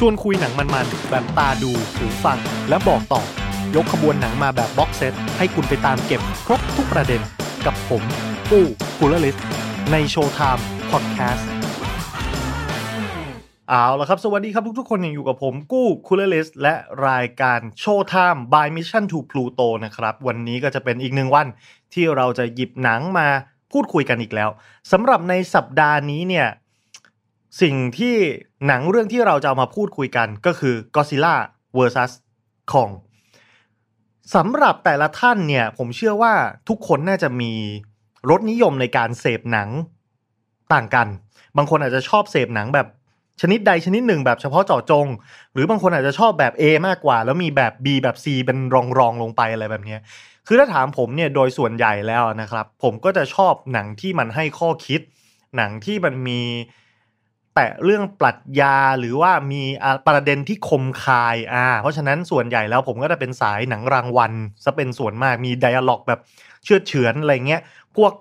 ชวนคุยหนังมันๆแบบตาดูหูฟัง และบอกต่อ ยกขบวนหนังมาแบบ box set ให้คุณไปตามเก็บครบทุกประเด็นกับผมปู้กูลลิสใน Showtime Podcast เอาละครับ สวัสดีครับทุกๆ คนยังอยู่กับผมกู้คูลเลิสและรายการโชว์ไทม์ by Mission to Pluto นะครับ วันนี้ก็จะเป็นอีกหนึ่งวันที่เราจะหยิบหนังมาพูดคุยกันอีกแล้วสำหรับในสัปดาห์นี้เนี่ย สิ่งที่หนังเรื่องที่เราจะเอามาพูดคุยกันก็คือ Godzilla vs Kong สำหรับแต่ละท่านเนี่ย ผมเชื่อว่าทุกคนน่าจะมีรสนิยมในการเสพหนังต่างกัน บางคนอาจจะชอบเสพหนังแบบชนิดใดชนิดหนึ่งแบบเฉพาะเจาะจง หรือบางคนอาจจะชอบแบบ A มากกว่า แล้วมีแบบ B แบบ C เป็นรองรองลงไปอะไรแบบนี้คือถ้าถามผมเนี่ยโดยส่วนใหญ่แล้วนะครับ ผมก็จะชอบหนังที่มันให้ข้อคิด หนังที่มันมี แต่เรื่องปรัชญาหรือว่ามีประเด็นที่คมคายอ่าเพราะฉะนั้นส่วนใหญ่แล้วผมก็จะเป็นสายหนังรางวัลซะเป็นส่วนมากมีไดอะล็อกแบบเชื่อเฉือนอะไรเงี้ยพวก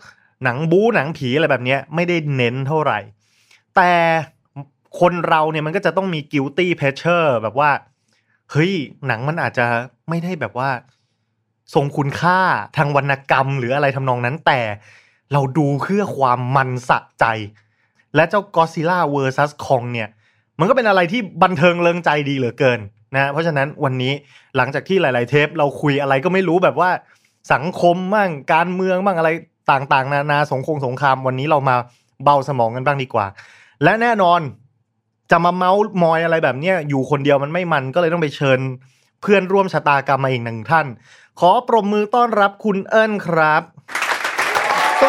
หนังบู๊หนังผีอะไรแบบเนี้ยไม่ได้เน้นเท่าไหร่ แต่คนเราเนี่ยมันก็จะต้องมี guilty pleasure แบบว่าเฮ้ยหนังมันอาจจะไม่ได้แบบว่าทรงคุณค่าทางวรรณกรรมหรืออะไรทำนองนั้นแต่เราดูเพื่อความมันสะใจ และเจ้า Godzilla vs Kong เนี่ยมันก็เป็นอะไรที่บันเทิงเริงใจดีเหลือเกินนะเพราะฉะนั้นวันนี้หลังจากที่หลาย ๆ เทปเราคุยอะไรก็ไม่รู้แบบว่าสังคมมั่งการเมืองบ้างอะไรต่าง ๆ นานาสงครามสงครามวันนี้เรามาเบาสมองกันบ้างดีกว่า และแน่นอนจะมาเมาส์มอยอะไรแบบเนี้ยอยู่คนเดียวมันไม่มันก็เลยต้องไปเชิญ เพื่อนร่วมชะตากรรมมาอีกหนึ่งท่าน ขอปรบมือต้อนรับคุณเอิญครับ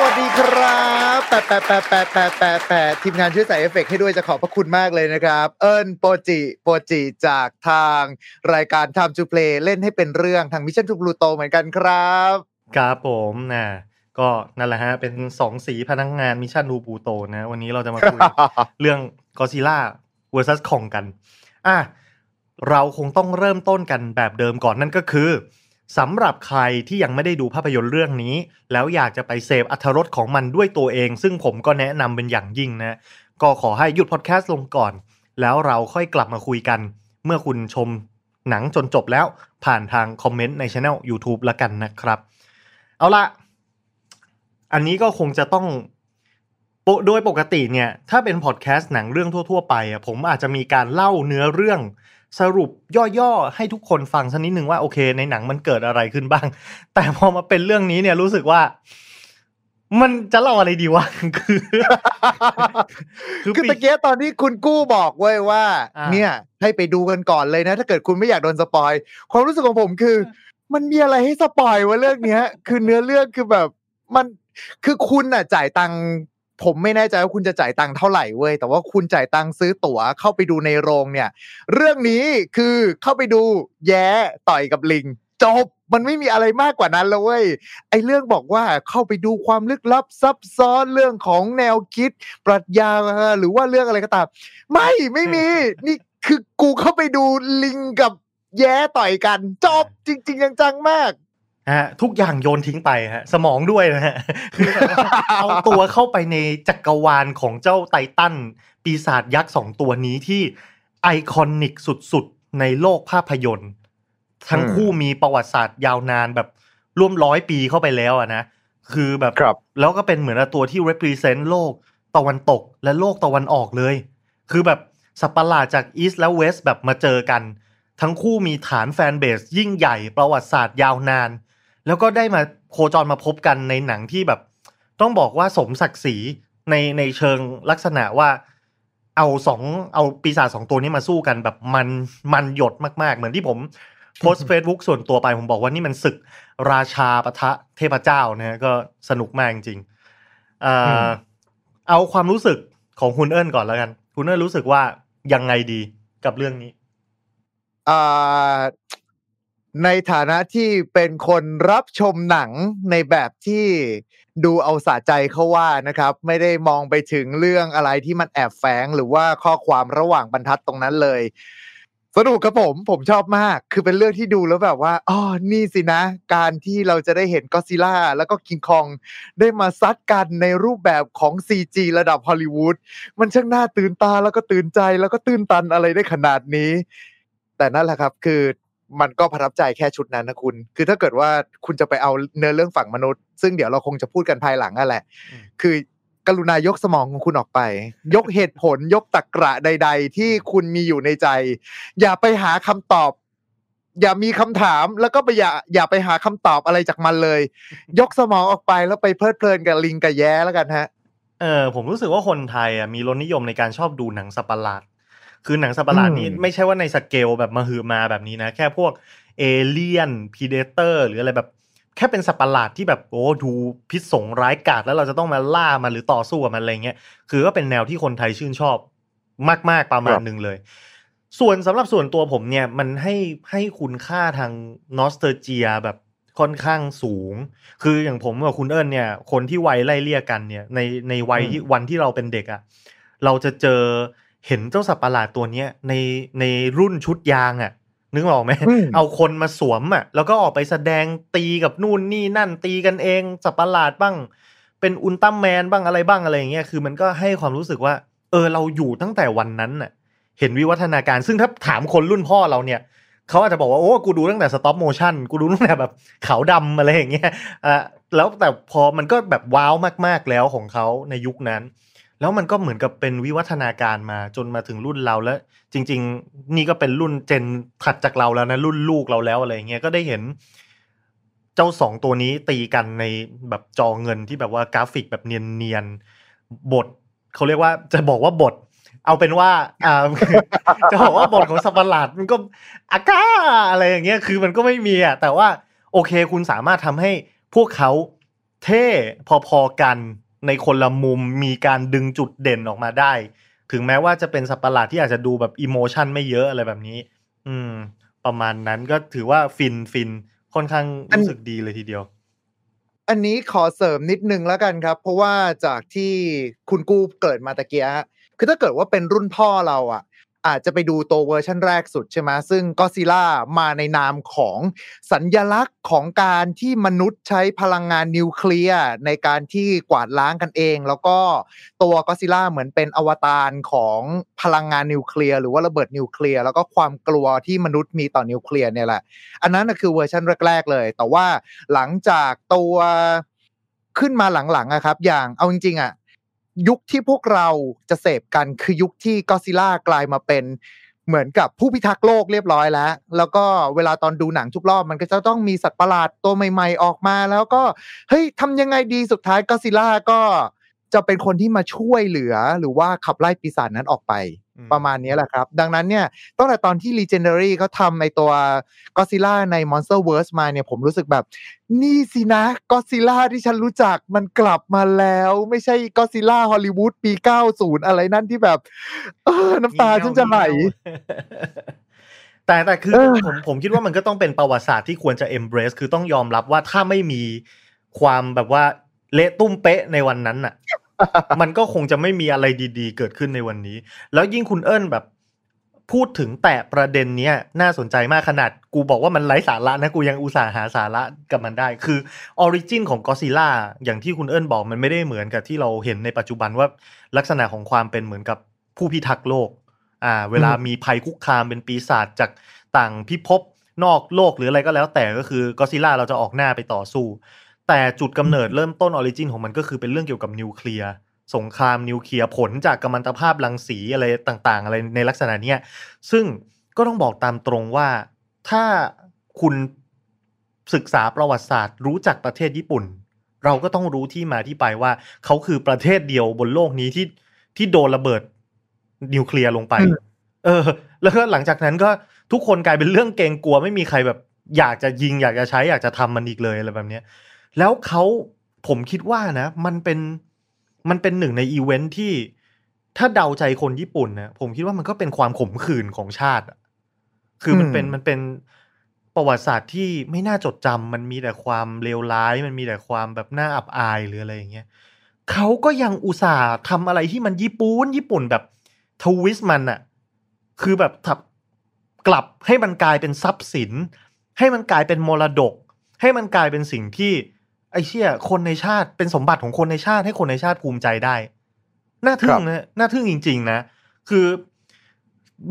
สวัสดีครับแปะแปะแปะแปะแปะแปะแปะทีมงานช่วยใส่เอฟเฟกต์ให้ด้วยจะขอบพระคุณมากเลยนะครับ เอิญโปรจิโปรจิจากทางรายการ Time to Play เล่นให้เป็นเรื่องทาง Mission to Pluto เหมือนกันครับครับผมนะก็นั่นแหละฮะ เป็นสองสีพนักงาน Mission to Pluto นะ วันนี้เราจะมาคุยเรื่องกอซิล่า vs คองกัน อะ เราคงต้องเริ่มต้นกันแบบเดิมก่อนนั่นก็คือ สำหรับใครที่ยังไม่ได้ดูภาพยนตร์เรื่องนี้ แล้วอยากจะไปเสพอรรถรสของมันด้วยตัวเอง ซึ่งผมก็แนะนำเป็นอย่างยิ่งนะ ก็ขอให้หยุดพอดแคสต์ลงก่อน แล้วเราค่อยกลับมาคุยกัน เมื่อคุณชมหนังจนจบแล้วผ่านทางคอมเมนต์ในช anel YouTube ละกันนะครับ เอาละอันนี้ก็คงจะต้องโดยปกติเนี่ย ถ้าเป็นพอดแคสต์หนังเรื่องทั่ว ๆ ไปอะผมอาจจะมีการเล่าเนื้อเรื่อง สรุปย่อๆให้ทุกคนฟังสักนิดนึงว่าโอเค ในหนังมันเกิดอะไรขึ้นบ้าง แต่พอมาเป็นเรื่องนี้เนี่ยรู้สึกว่า มันจะเล่าอะไรดีวะคือคือปีตะเกียตอนที่คุณกู้บอกเว้ยว่าอ่า เนี่ย ให้ไปดูกันก่อนเลยนะ ถ้าเกิดคุณไม่อยากโดนสปอยความรู้สึกของผมคือ มันมีอะไรให้สปอยวะเรื่องเนี้ย คือเนื้อเรื่องคือแบบมันคือคุณอะจ่ายตังค์ ผมไม่แน่ใจว่าคุณจะจ่ายตังค์เท่าไหร่เว้ยแต่ว่าคุณจ่ายตังค์ซื้อตั๋วเข้าไปดูในโรงเนี่ย เรื่องนี้คือเข้าไปดูแย้ต่อยกับลิงจบมันไม่มีอะไรมากกว่านั้นแล้วเว้ยไอ้เรื่องบอกว่าเข้าไปดูความลึกลับซับซ้อนเรื่องของแนวคิด ปรัชญาหรือว่าเรื่องอะไรก็ตาม ไม่ไม่มีนี่คือกูเข้าไปดูลิงกับแย้ต่อยกัน จบจริง ๆ จังๆมาก ฮะทุกอย่างโยนทิ้งไปฮะสมองด้วยนะฮะคือแบบว่าเอาตัวเข้าไปในจักรวาลของเจ้าไททันปีศาจยักษ์สองตัวนี้ที่ไอคอนิกสุดๆ ในโลกภาพยนตร์ ทั้งคู่มีประวัติศาสตร์ยาวนานแบบร่วมร้อยปีเข้าไปแล้วอะนะ คือแบบครับแล้วก็เป็นเหมือนตัวที่ represent โลกตะวันตกและโลกตะวันออกเลย คือแบบสัตว์ประหลาดจาก East และ West แบบมาเจอกัน ทั้งคู่มีฐาน fanbase ยิ่งใหญ่ประวัติศาสตร์ยาวนาน แล้วก็ได้มาโคจรมาพบกันในหนังที่แบบ ต้องบอกว่าสมศักดิ์ศรีในในเชิงลักษณะว่า เอาสองเอาปีศาจสองตัวนี้มาสู้กันแบบมันมันหยดมากๆ เหมือนที่ผมโพสต์เฟซบุ๊กส่วนตัวไปผมบอกว่านี่มันศึกราชาปะทะเทพเจ้านะฮะก็สนุกมากจริงๆเอ่ออเอาความรู้สึกของคุณเอิญก่อนแล้วกัน คุณเอิญรู้สึกว่ายังไงดีกับเรื่องนี้อ่า ในฐานะที่เป็นคนรับชมหนังในแบบที่ดูเอาสะใจเขาว่านะครับ ไม่ได้มองไปถึงเรื่องอะไรที่มันแอบแฝงหรือว่าข้อความระหว่างบรรทัดตรงนั้นเลย สนุกครับผมผมชอบมาก คือเป็นเรื่องที่ดูแล้วแบบว่าอ๋อนี่สินะ การที่เราจะได้เห็นก็ซิล่าแล้วก็คิงคอง ได้มาซัดกันในรูปแบบของ CG ระดับฮอลลีวูดมันช่างน่าตื่นตาแล้วก็ตื่นใจแล้วก็ตื่นตันอะไรได้ขนาดนี้แต่นั่นแหละครับ คือ มันก็ประทับใจแค่ชุดนั้นนะคุณ คือถ้าเกิดว่าคุณจะไปเอาเนื้อเรื่องฝั่งมนุษย์ ซึ่งเดี๋ยวเราคงจะพูดกันภายหลังนั่นแหละอืมคือกรุณายกสมองของคุณออกไป ยกเหตุผลยกตรกกระใด ๆ ที่คุณมีอยู่ในใจ อย่าไปหาคำตอบ อย่ามีคำถามแล้วก็ไปอย่าอย่าไปหาคำตอบอะไรจากมันเลย ยกสมองออกไปแล้วไปเพลิดเพลินกับลิงกับแย้แล้วกันฮะเออผมรู้สึกว่าคนไทยอะมีรสนิยมในการชอบดูหนังสัตว์ประหลาด คือหนังสัตว์ประหลาดนี้อืมไม่ใช่ว่าในสเกลแบบมหึมาแบบนี้นะ แค่พวก Alien Predator หรืออะไรแบบแค่เป็นสัตว์ประหลาดที่แบบโอ้ดูพิษสงร้ายกาจแล้วเราจะต้องมาล่ามันหรือต่อสู้กับมันอะไรเงี้ยคือก็เป็นแนวที่คนไทยชื่นชอบมาก ๆ ประมาณหนึ่งเลย ส่วนสำหรับส่วนตัวผมเนี่ยมันให้ให้คุณค่าทางนอสเตอร์เจียแบบค่อนข้างสูง คืออย่างผมกับคุณเอิญเนี่ย คนที่วัยไล่เลี่ยกันเนี่ยในในวัยที่วันที่เราเป็นเด็กอะ่ะเราจะเจอ เห็นเจ้าสัตว์ประหลาดตัวเนี้ยในในรุ่นชุดยางอะ่ะ นึกออกไหมอืมเอาคนมาสวมอะ่ะ แล้วก็ออกไปแสดงตีกับนู่นนี่นั่นตีกันเองสัตว์ประหลาดบ้าง เป็นอุลตร้าแมนบ้างอะไรบ้างอะไรอย่างเงี้ยคือมันก็ให้ความรู้สึกว่า เออเราอยู่ตั้งแต่วันนั้นน่ะ เห็นวิวัฒนาการซึ่งถ้าถามคนรุ่นพ่อเราเนี่ยเขาอาจจะบอกว่า โอ้กูดูตั้งแต่สต็อปโมชั่นกูดูตั้งแต่แบบขาวดำอะไรอย่างเงี้ยอะแล้วแต่พอมันก็แบบว้าวมากๆแล้วของเขาในยุคนั้น แล้วมันก็เหมือนกับเป็นวิวัฒนาการมาจนมาถึงรุ่นเราแล้ว จริง ๆ นี่ก็เป็นรุ่นเจนถัดจากเราแล้วนะรุ่นลูกเราแล้วอะไรเงี้ยก็ได้เห็น เจ้าสองตัวนี้ตีกันในแบบจอเงินที่แบบว่ากราฟิกแบบเนียนๆบทเขาเรียกว่าจะบอกว่าบท เอาเป็นว่าอ่าจะบอกว่าบทของสัตว์ปหลาดมันก็อาก้าอะไรอย่างเงี้ยคือมันก็ไม่มีอะแต่ว่า โอเคคุณสามารถทำให้พวกเขาเท่พอๆกัน ในคนละมุมมีการดึงจุดเด่นออกมาได้ ถึงแม้ว่าจะเป็นสัตว์ประหลาดที่อาจจะดูแบบอิโมชันไม่เยอะอะไรแบบนี้ อืม ประมาณนั้นก็ถือว่าฟินฟินค่อนข้างรู้สึกดีเลยทีเดียว อันนี้ขอเสริมนิดนึงแล้วกันครับ เพราะว่าจากที่คุณกู้เกริ่นมาตะกี้อะคือถ้าเกิดว่าเป็นรุ่นพ่อเราอะ อาจจะไปดูตัวเวอร์ชันแรกสุดใช่ไหมซึ่งก็ซิล่ามาในนามของสัญลักษณ์ของการที่มนุษย์ใช้พลังงานนิวเคลียร์ในการที่กวาดล้างกันเอง แล้วก็ตัวก็ซิล่าเหมือนเป็นอวตารของพลังงานนิวเคลียร์หรือว่าระเบิดนิวเคลียร์แล้วก็ความกลัวที่มนุษย์มีต่อนิวเคลียร์เนี่ยแหละ อันนั้นคือเวอร์ชันแรก ๆ เลย แต่ว่าหลังจากตัวขึ้นมาหลังๆอะครับ อย่างเอาจริงๆอะ ยุคที่พวกเราจะเสพกันคือยุคที่ก็ซิล่ากลายมาเป็นเหมือนกับผู้พิทักษ์โลกเรียบร้อยแล้ว แล้วก็เวลาตอนดูหนังทุกรอบมันก็จะต้องมีสัตว์ประหลาดตัวใหม่ ๆ ออกมา แล้วก็เฮ้ยทำยังไงดีสุดท้ายก็ซิล่าก็จะเป็นคนที่มาช่วยเหลือหรือว่าขับไล่ปีศาจนั้นออกไป ประมาณนี้แหละครับ ดังนั้นเนี่ยตั้งแต่ตอนที่ Legendary เขาทำไอตัว Godzilla ใน Monsterverse มาเนี่ยผมรู้สึกแบบ นี่สินะ Godzilla ที่ฉันรู้จักมันกลับมาแล้ว ไม่ใช่ Godzilla ฮอลลีวูดปี 90 อะไรนั่นที่แบบเออน้ำตาฉันจะไหลแต่แต่คือเออผมผมคิดว่ามันก็ต้องเป็นประวัติศาสตร์ที่ควรจะ embrace คือต้องยอมรับว่าถ้าไม่มีความแบบว่าเละตุ้มเป๊ะในวันนั้นน่ะ มันก็คงจะไม่มีอะไรดีๆ เกิดขึ้นในวันนี้ แล้วยิ่งคุณเอิญแบบ พูดถึงแต่ประเด็นเนี้ยน่าสนใจมากขนาด กูบอกว่ามันไร้สาระนะกูยังอุตส่าห์หาสาระกับมันได้ คือออริจินของกอซิล่าอย่างที่คุณเอิญบอกมันไม่ได้เหมือนกับที่เราเห็นในปัจจุบันว่าลักษณะของความเป็นเหมือนกับผู้พิทักษ์โลก อ่า เวลามีภัยคุกคามเป็นปีศาจจากต่างพิภพนอกโลกหรืออะไรก็แล้วแต่ก็คือกอซิล่าเราจะออกหน้าไปต่อสู้ แต่จุดกำเนิดเริ่มต้น origin ของมันก็คือเป็นเรื่องเกี่ยวกับนิวเคลียร์สงครามนิวเคลียร์ผลจากกัมมันตภาพรังสีอะไรต่าง ๆ อะไรในลักษณะเนี้ยซึ่งก็ต้องบอกตามตรงว่าถ้าคุณศึกษาประวัติศาสตร์ รู้จักประเทศญี่ปุ่น เราก็ต้องรู้ที่มาที่ไปว่าเขาคือประเทศเดียวบนโลกนี้ที่ที่โดนระเบิดนิวเคลียร์ลงไปอืมเออ แล้วก็หลังจากนั้นก็ทุกคนกลายเป็นเรื่องเกรงกลัวไม่มีใครแบบ อยากจะยิงอยากจะใช้อยากจะทำมันอีกเลยอะไรแบบเนี้ย แล้วเขาผมคิดว่านะ มันเป็นมันเป็นหนึ่งในอีเวนท์ที่ถ้าเดาใจคนญี่ปุ่นนะผมคิดว่ามันก็เป็นความขมขื่นของชาติอะคือมันอืมเป็นมันเป็นประวัติศาสตร์ที่ไม่น่าจดจำมันมีแต่ความเลวร้าย มันมีแต่ความแบบน่าอับอายหรืออะไรอย่างเงี้ยเขาก็ยังอุตส่าห์ทำอะไรที่มันญี่ปุ่นญี่ปุ่นแบบทวิสต์มันอะคือแบบทับกลับให้มันกลายเป็นทรัพย์สิน ให้มันกลายเป็นมรดก ให้มันกลายเป็นสิ่งที่ ไอ้เชี่ยคนในชาติเป็นสมบัติของคนในชาติให้คนในชาติภูมิใจได้ น่าทึ่งนะน่าทึ่งจริง ๆ นะ คือ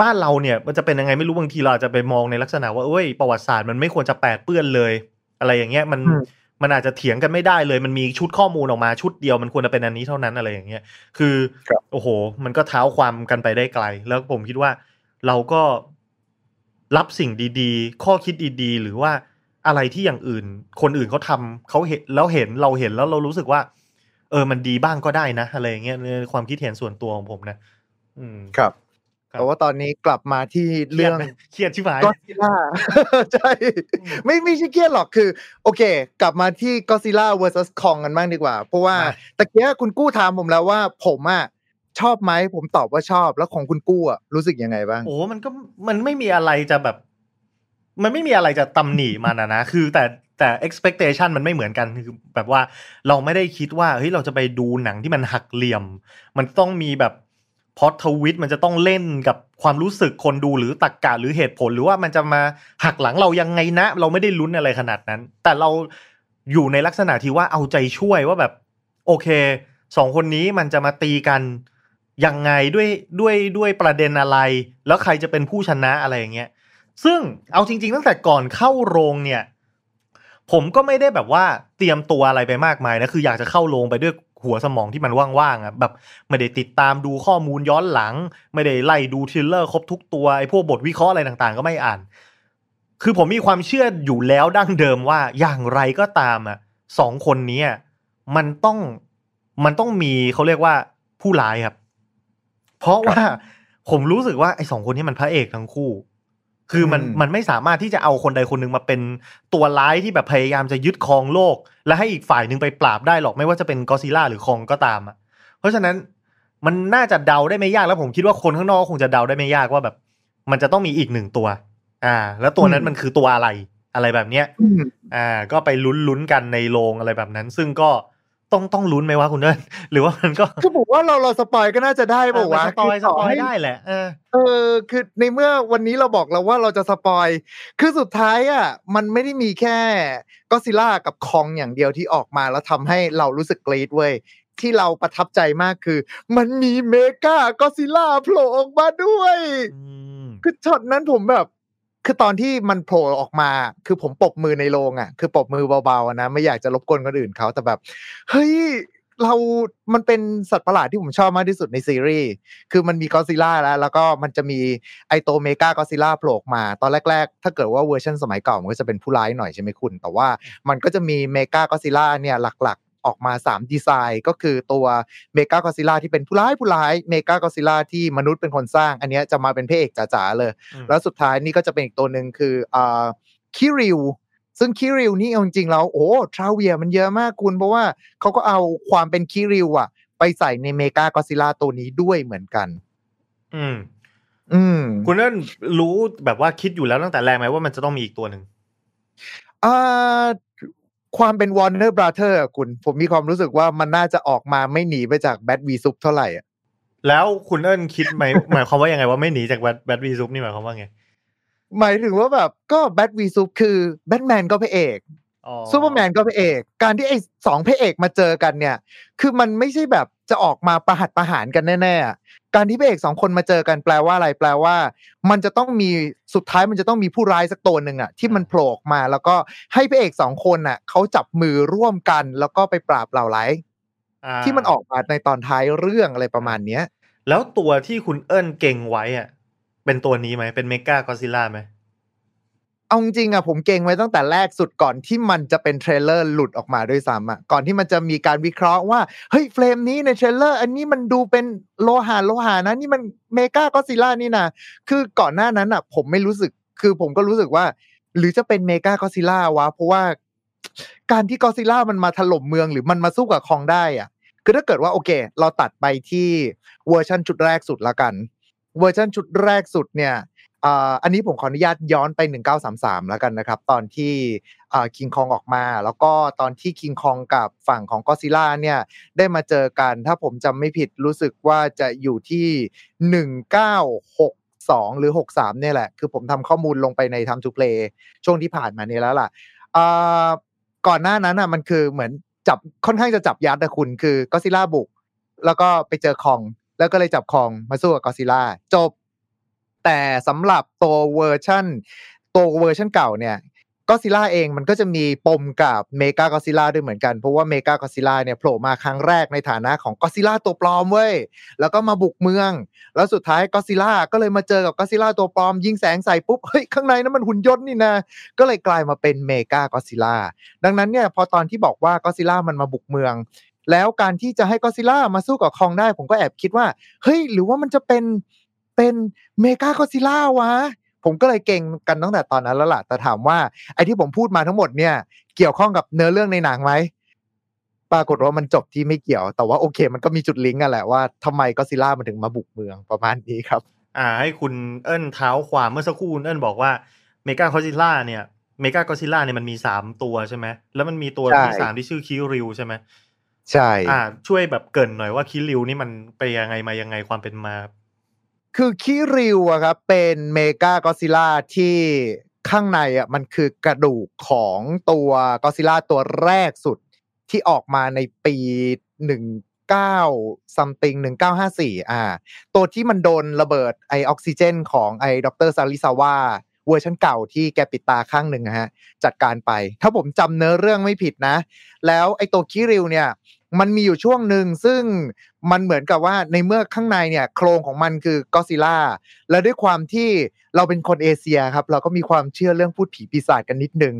บ้านเราเนี่ยมันจะเป็นยังไงไม่รู้บางทีเราอาจจะไปมองในลักษณะว่าเอ้ยประวัติศาสตร์มันไม่ควรจะแปดเปื้อนเลย อะไรอย่างเงี้ยมันอืมมันอาจจะเถียงกันไม่ได้เลย มันมีชุดข้อมูลออกมาชุดเดียวมันควรจะเป็นอันนี้เท่านั้นอะไรอย่างเงี้ยคือครับโอ้โห มันก็เท้าความกันไปได้ไกล แล้วผมคิดว่าเราก็รับสิ่งดี ๆ ข้อคิดดี ๆ หรือว่า อะไรที่อย่างอื่น คนอื่นเขาทำเขาเห็นแล้วเห็นเราเห็นแล้วเรารู้สึกว่า เออมันดีบ้างก็ได้นะอะไรอย่างเงี้ยในความคิดเห็นส่วนตัวของผมนะ อืมครับครับแต่ว่าตอนนี้กลับมาที่เรื่องเครียดไหมเครียดชิบหายก็ซิล่าใช่อืมไม่ไม่ใช่เครียดหรอกคือ โอเค กลับมาที่ก็ซิล่า vs คองกันบ้างดีกว่า เพราะว่ามาตะเกียคุณกู้ถามผมแล้วว่า ผมอะชอบไหมผมตอบว่าชอบแล้วของคุณกู้อะรู้สึกยังไงบ้างโอ้มันก็มันไม่มีอะไรจะแบบ มันไม่มีอะไรจะตำหนิมันอะนะคือแต่แต่ expectation มันไม่เหมือนกันคือแบบว่าเราไม่ได้คิดว่าเฮ้ยเราจะไปดูหนังที่มันหักเหลี่ยม มันต้องมีแบบพอทวิตมันจะต้องเล่นกับความรู้สึกคนดูหรือตรกกะหรือเหตุผล หรือว่ามันจะมาหักหลังเรายังไงนะ เราไม่ได้ลุ้นอะไรขนาดนั้น แต่เราอยู่ในลักษณะที่ว่าเอาใจช่วยว่าแบบ โอเคสองคนนี้มันจะมาตีกันยังไงด้วยด้วยด้วยประเด็นอะไร แล้วใครจะเป็นผู้ชนะอะไรอย่างเงี้ย ซึ่งเอาจริง ๆ ตั้งแต่ก่อนเข้าโรงเนี่ย ผมก็ไม่ได้แบบว่าเตรียมตัวอะไรไปมากมายนะคืออยากจะเข้าโรงไปด้วยหัวสมองที่มันว่างๆอะแบบไม่ได้ติดตามดูข้อมูลย้อนหลัง ไม่ได้ไล่ดู trailer ครบทุกตัวไอ้พวกบทวิเคราะห์อะไรต่างๆ ก็ไม่อ่าน คือผมมีความเชื่ออยู่แล้วดั้งเดิมว่าอย่างไรก็ตามอะสองคนนี้มันต้องมันต้องมีเขาเรียกว่าผู้ร้ายครับ เพราะว่าผมรู้สึกว่าไอ้สองคนนี้มันพระเอกทั้งคู่ คือมันอืมมันไม่สามารถที่จะเอาคนใดคนหนึ่งมาเป็นตัวร้ายที่แบบพยายามจะยึดครองโลก และให้อีกฝ่ายหนึ่งไปปราบได้หรอกไม่ว่าจะเป็นกอซิล่าหรือ Kong ก็ตามอะเพราะฉะนั้นมันน่าจะเดาได้ไม่ยากแล้วผมคิดว่าคนข้างนอกก็คงจะเดาได้ไม่ยากว่าแบบ มันจะต้องมีอีกหนึ่งตัว อ่า แล้วตัวนั้นอืมมันคือตัวอะไรอะไรแบบเนี้ยอืมอ่า ก็ไปลุ้นลุ้นๆกันในโรงอะไรแบบนั้น ซึ่งก็ ต้องต้องลุ้นไหมว่าคุณเอิญหรือว่ามันก็คือผมว่าเราเรา spoil ก็น่าจะได้เออเปล่าวะ spoil คือ spoil ให้ได้แหละเออเออคือในเมื่อวันนี้เราบอกแล้วว่าเราจะ spoil คือสุดท้ายอะมันไม่ได้มีแค่ก็ซิล่ากับ Kong อย่างเดียวที่ออกมาแล้วทำให้เรารู้สึกกรี๊ดเว้ยที่เราประทับใจมากคือ มันมี Mechagodzilla โผล่ออกมาด้วยอืมคือช็อตนั้นผมแบบ คือตอนที่มันโผล่ออกมา คือผมปรบมือในโรงอะ คือปรบมือเบาๆนะ ไม่อยากจะรบกวนคนอื่นเขาแต่แบบ เฮ้ยเรา มันเป็นสัตว์ประหลาดที่ผมชอบมากที่สุดในซีรีส์ คือมันมีก็ซิล่าแล้ว แล้วก็มันจะมีไอ้ตัว Mechagodzilla โผล่มา ตอนแรก ๆ ถ้าเกิดว่าเวอร์ชันสมัยเก่า มันก็จะเป็นผู้ร้ายหน่อยใช่ไหมคุณ แต่ว่ามันก็จะมี Mechagodzilla เนี่ยหลัก ออกมา 3 ดีไซน์ก็คือตัว Mechagodzilla ที่เป็นผู้ร้ายผู้ร้าย Mechagodzilla ที่มนุษย์เป็นคนสร้าง อันเนี้ยจะมาเป็นพระเอกจ๋าๆเลยอืมแล้วสุดท้ายนี่ก็จะเป็นอีกตัวหนึ่งคืออ่าคิริวซึ่งคิริวนี่เอาจริงๆแล้วโอ้trivia มันเยอะมากคุณ เพราะว่าเขาก็เอาความเป็นคิริวอะไปใส่ใน Mechagodzilla ตัวนี้ด้วยเหมือนกัน อืม อืม คุณนั่นรู้แบบว่าคิดอยู่แล้วตั้งแต่แรกไหมว่ามันจะต้องมีอีกตัวหนึ่งอ่า ความเป็น Warner Brothers คุณ ผมมีความรู้สึกว่ามันน่าจะออกมาไม่หนีไปจาก Bat v Sup เท่าไหร่อะแล้วคุณเอิญคิดไหมหมายความว่ายังไงว่าไม่หนีจาก Bat Bat v Sup นี่หมายความว่าไง หมายถึงว่าแบบก็ Bat v Sup คือแบทแมนก็พระเอกอ๋อซูเปอร์แมนก็พระเอก การที่ไอ้สองพระเอกมาเจอกันเนี่ย คือมันไม่ใช่แบบ จะออกมาประหัตประหารกันแน่ๆอะการที่พระเอกสองคนมาเจอกันแปลว่าอะไรแปลว่า มันจะต้องมีสุดท้ายมันจะต้องมีผู้ร้ายสักตัวหนึ่งอะที่มันโผล่ออกมา แล้วก็ให้พระเอกสองคนอะเขาจับมือร่วมกัน แล้วก็ไปปราบเหล่าร้ายอ่าที่มันออกมาในตอนท้ายเรื่องอะไรประมาณเนี้ย แล้วตัวที่คุณเอิญเก็งไว้อะเป็นตัวนี้ไหมเป็น Mechagodzilla ไหม เอาจริงอะผมเก็งไว้ตั้งแต่แรกสุดก่อนที่มันจะเป็น trailer หลุดออกมาด้วยซ้ำอะก่อนที่มันจะมีการวิเคราะห์ว่าเฮ้ย frame นี้ใน trailer อันนี้มันดูเป็นโลหะโลหะนะนี่มัน Mechagodzilla นี่นะคือก่อนหน้านั้นอะผมไม่รู้สึกคือผมก็รู้สึกว่า หรือจะเป็น Mechagodzilla วะเพราะว่า การที่ก็ซิล่ามันมาถล่มเมืองหรือมันมาสู้กับ Kong ได้อะคือถ้าเกิดว่าโอเค เราตัดไปที่เวอร์ชันชุดแรกสุดละกัน เวอร์ชันชุดแรกสุดเนี่ย อันนี้ผมขออนุญาตย้อนไป 1933 แล้วกันนะครับ ตอนที่คิงคองออกมา แล้วก็ตอนที่คิงคองกับฝั่งของก็ซิล่าเนี่ยได้มาเจอกัน ถ้าผมจำไม่ผิดรู้สึกว่าจะอยู่ที่ 196 2 หรือ 63 เนี่ยแหละ คือผมทำข้อมูลลงไปใน Time to Play ช่วงที่ผ่านมานี้แล้วล่ะก่อนหน้านั้นอะมันคือเหมือนจับค่อนข้างจะจับยัดนะคุณคือก็ซิล่าบุก แล้วก็ไปเจอคอง แล้วก็เลยจับคองมาสู้กับก็ซิล่าจบ แต่สำหรับตัวเวอร์ชันตัวเวอร์ชันเก่าเนี่ยก็ซิล่าเองมันก็จะมีปมกับเมกาก็ซิล่าด้วยเหมือนกัน เพราะว่าเมกาก็ซิล่าเนี่ยโผล่มาครั้งแรกในฐานะของก็ซิล่าตัวปลอมเว้ย แล้วก็มาบุกเมือง แล้วสุดท้ายก็ซิล่าก็เลยมาเจอกับก็ซิล่าตัวปลอม ยิงแสงใส่ปุ๊บ เฮ้ย ข้างในนั้นมันหุ่นยนต์นี่นะ ก็เลยกลายมาเป็นเมกาก็ซิล่าดังนั้นเนี่ยพอตอนที่บอกว่าก็ซิล่ามันมาบุกเมือง แล้วการที่จะให้ก็ซิล่ามาสู้กับคองได้ ผมก็แอบคิดว่าเฮ้ยหรือว่ามันจะเป็น เป็นเมกาก็ซิล่าวะ ผมก็เลยเก่งกันตั้งแต่ตอนนั้นแล้วล่ะ แต่ถามว่าไอ้ที่ผมพูดมาทั้งหมดเนี่ย เกี่ยวข้องกับเนื้อเรื่องในหนังไหมปรากฏว่ามันจบที่ไม่เกี่ยว แต่ว่าโอเค มันก็มีจุดลิงก์กันแหละว่าทำไมก็ซิล่ามันถึงมาบุกเมืองประมาณนี้ครับ อ่า ให้คุณเอิ้นเท้าความเมื่อสักครู่คุณเอิ้นบอกว่าเมกาคอซิล่าเนี่ยเมกาคอซิล่าเนี่ยมันมีสามตัวใช่ไหม แล้วมันมีตัวใช่ที่สามที่ชื่อคิริวใช่ไหม ใช่ อ่า ช่วยแบบเกริ่นหน่อยว่าคิริวนี่มันไปยังไงมายังไงความเป็นมา คือคิริวอะครับเป็นเมกากอซิล่าที่ข้างในอะมันคือกระดูกของตัวกอซิล่าตัวแรกสุดที่ออกมาในปีหนึ่งเก้า something หนึ่งเก้าห้าสี่อ่า ตัวที่มันโดนระเบิดไอออกซิเจนของไอด็อกเตอร์ซาริซาวาเวอร์ชันเก่าที่แกปิดตาข้างหนึ่งฮะ จัดการไป ถ้าผมจำเนื้อเรื่องไม่ผิดนะ แล้วไอตัวคิริวเนี่ย มันมีอยู่ช่วงหนึ่งซึ่งมันเหมือนกับว่าในเมื่อข้างในเนี่ยโครงของมันคือกอซิล่าและด้วยความที่เราเป็นคนเอเชียครับ เราก็มีความเชื่อเรื่องภูตผีปีศาจกันนิดนึง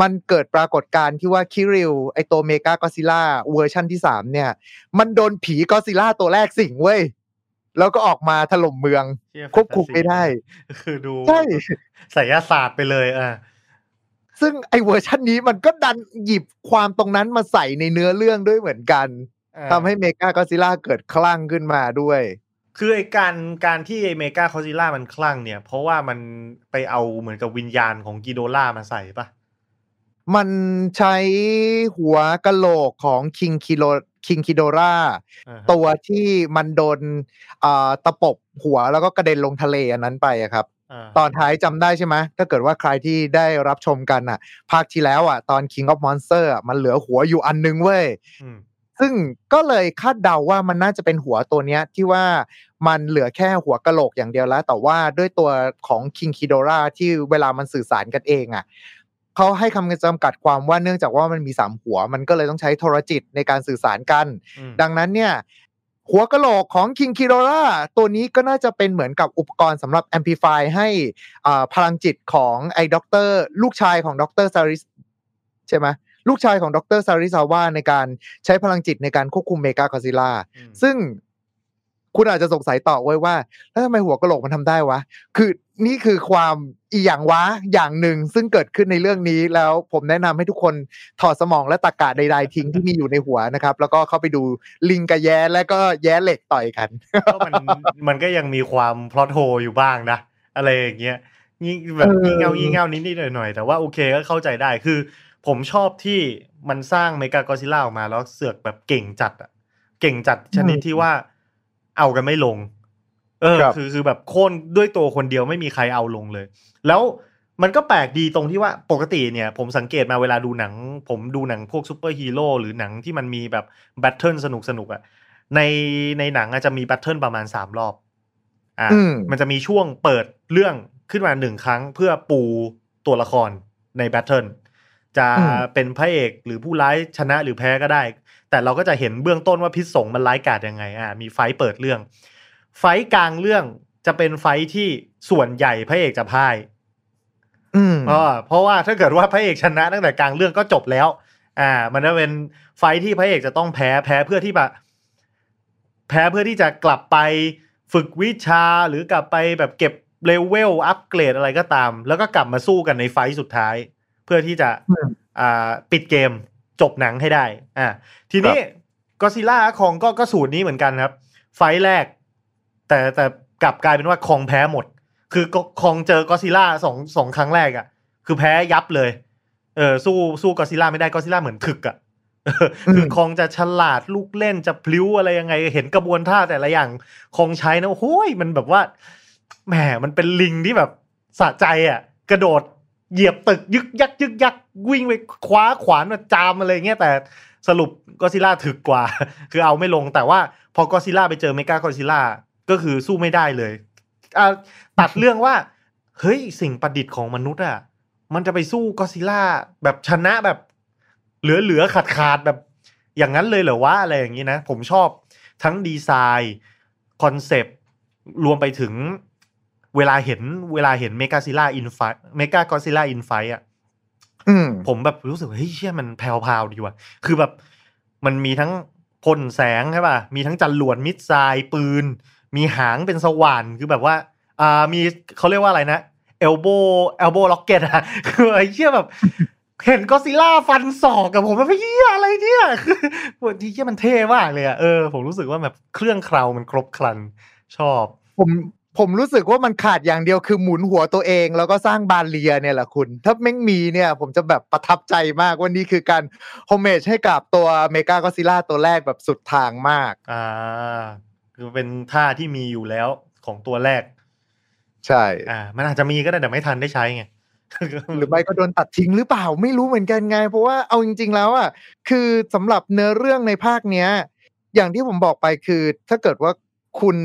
มันเกิดปรากฏการณ์ที่ว่าคิริวไอตัวเมกากอซิล่าเวอร์ชันที่สามเนี่ย มันโดนผีกอซิล่าตัวแรกสิงเว้ยแล้วก็ออกมาถล่มเมืองเชี่ยควบคุมไม่ได้ คือดูใช่ไสยศาสตร์ไปเลยอ่า ซึ่งไอเวอร์ชันนี้มันก็ดันหยิบความตรงนั้นมาใส่ในเนื้อเรื่องด้วยเหมือนกันอ่าทำให้เมกากอซิล่าเกิดคลั่งขึ้นมาด้วย คือไอการการที่ไอเมกาคอซิล่ามันคลั่งเนี่ย เพราะว่ามันไปเอาเหมือนกับวิญญาณของกิโดล่ามาใส่ปะมันใช้หัวกะโหลกของคิงคิโลคิงคิโดราอ่าฮะตัวที่มันโดนอ่าตะปบหัวแล้วก็กระเด็นลงทะเลอันนั้นไปอะครับา ตอนท้ายจำได้ใช่ไหมถ้าเกิดว่าใครที่ได้รับชมกันอะ ภาคที่แล้วอะ ตอน King of Monster อะมันเหลือหัวอยู่อันนึงเว้ยอืมซึ่งก็เลยคาดเดาว่ามันน่าจะเป็นหัวตัวเนี้ยที่ว่ามันเหลือแค่หัวกะโหลกอย่างเดียวแล้ว แต่ว่าด้วยตัวของ King Kidora ที่เวลามันสื่อสารกันเองอะเขาให้คำจำกัดความว่าเนื่องจากว่ามันมีสามหัว มันก็เลยต้องใช้โทรจิตในการสื่อสารกันอืมดังนั้นเนี่ย หัวกะโหลกของ King Kidora ตัวนี้ก็น่าจะเป็นเหมือนกับอุปกรณ์สำหรับ amplify ให้อ่าพลังจิตของไอ้ด็อกเตอร์ลูกชายของด็อกเตอร์ซาริสใช่ไหมลูกชายของด็อกเตอร์ซาริซาวาในการใช้พลังจิตในการควบคุมเมกากอซิล่าอืมซึ่ง คุณอาจจะสงสัยต่อไว้ว่า แล้วทำไมหัวกะโหลกมันทำได้วะ คือนี่คือความอีหยังวะอย่างหนึ่งซึ่งเกิดขึ้นในเรื่องนี้แล้วผมแนะนำให้ทุกคนถอดสมองและตากาใดๆทิ้งที่มีอยู่ในหัวนะครับ แล้วก็เข้าไปดูลิงกับแย้และก็แย้เหล็กต่อยกันก็มันมันก็ยังมีความพลอตโฮอยู่บ้างนะ อะไรอย่างเงี้ยงี้แบบเอองี่เง่างี่เง่านิดๆหน่อยๆแต่ว่าโอเคก็เข้าใจได้คือ ผมชอบที่มันสร้างเมกากอซิล่าออกมาแล้วเสือกแบบเก่งจัดอะเก่งจัดชนิดที่ว่า เอากันไม่ลง เออครับคือคือแบบโค่นด้วยตัวคนเดียวไม่มีใครเอาลงเลย แล้วมันก็แปลกดีตรงที่ว่าปกติเนี่ย ผมสังเกตมาเวลาดูหนัง ผมดูหนังพวกซูเปอร์ฮีโร่หรือหนังที่มันมีแบบ battle สนุกสนุกๆอะในในหนังอาจจะมี battle ประมาณสามรอบ อ่าอืมมันจะมีช่วงเปิดเรื่องขึ้นมาหนึ่งครั้งเพื่อปูตัวละครในแบทเทิลจะอืมเป็นพระเอกหรือผู้ร้ายชนะหรือแพ้ก็ได้ แต่เราก็จะเห็นเบื้องต้นว่าพิษสงมันร้ายกาจยังไงอ่ามีไฟท์เปิดเรื่อง ไฟท์กลางเรื่องจะเป็นไฟท์ที่ส่วนใหญ่พระเอกจะพ่ายอืมเพราะเพราะว่าถ้าเกิดว่าพระเอกชนะตั้งแต่กลางเรื่องก็จบแล้ว อ่า มันจะเป็นไฟท์ที่พระเอกจะต้องแพ้แพ้เพื่อที่แบบแพ้เพื่อที่จะกลับไปฝึกวิชาหรือกลับไปแบบเก็บเลเวลอัปเกรดอะไรก็ตาม แล้วก็กลับมาสู้กันในไฟท์สุดท้าย เพื่อที่จะอืมอ่าปิดเกม จบหนังให้ได้ อ่าทีนี้ก็ซิล่าคองก็ก็สูตรนี้เหมือนกันครับ ไฟท์แรก แต่แต่กลับกลายเป็นว่าคองแพ้หมด คือก็คองเจอก็ซิล่าสองสองครั้งแรกอะ่ะ คือแพ้ยับเลย เออสู้สู้ก็ซิล่าไม่ได้ก็ซิล่าเหมือนถึกอะ่ะเออคือมคองจะฉลาดลูกเล่นจะพลิ้วอะไรยังไง เห็นกระบวนท่าแต่ละอย่างคองใช้นะโอ้โหยมันแบบว่าแหมมันเป็นลิงที่แบบสะใจอะ กระโดด เหยียบตึกยึกยักยึกยักวิ่งไปคว้าขวานมาจามอะไรเงี้ยแต่สรุปก็ซิล่าถึกกว่า คือเอาไม่ลงแต่ว่าพอก็ซิล่าไปเจอเมกาก็ซิล่าก็คือสู้ไม่ได้เลยตัดเรื่องว่าเฮ้ยสิ่งประดิษฐ์ของมนุษย์อะมันจะไปสู้ก็ซิล่าแบบชนะแบบ เหลือเหลือขาดขาดแบบอย่างนั้นเลยเหรอวะอะไรอย่างนี้นะ ผมชอบทั้งดีไซน์คอนเซปต์รวมไปถึง เวลาเห็นเวลาเห็นเมกาซิล่า in fight เมกากอซิล่า in fight อะอืมผมแบบรู้สึกว่าเฮ้ยเชี่ยมันแพรวๆดีว่ะ คือแบบมันมีทั้งพ่นแสงใช่ป่ะ มีทั้งจรวด missile ปืน มีหางเป็นสว่านคือแบบว่า อ่ามีเขาเรียกว่าอะไรนะ elbow elbow rocket อะคือไอ้เชี่ยแบบ เห็นก็ซิล่าฟันศอกกับผมแบบเฮียอะไรเนี่ยคือที่เชี่ยมันเท่มากเลยอะเออผมรู้สึกว่าแบบเครื่องเครามันครบครันชอบ ผม ผมรู้สึกว่ามันขาดอย่างเดียวคือหมุนหัวตัวเอง แล้วก็สร้าง barrier เนี่ยแหละคุณ ถ้าแม่งมีเนี่ย ผมจะแบบประทับใจมากว่านี่คือการ homage ให้กับตัวเมกาก็ซิล่าตัวแรกแบบสุดทางมาก อ่า คือเป็นท่าที่มีอยู่แล้วของตัวแรก ใช่ อ่า มันอาจจะมีก็ได้แต่ไม่ทันได้ใช้ไงหรือไม่ก็โดนตัดทิ้งหรือเปล่าไม่รู้เหมือนกันไง เพราะว่าเอาจริง ๆ แล้วอะคือสำหรับเนื้อเรื่องในภาคเนี้ย อย่างที่ผมบอกไปคือ ถ้าเกิดว่า คุณ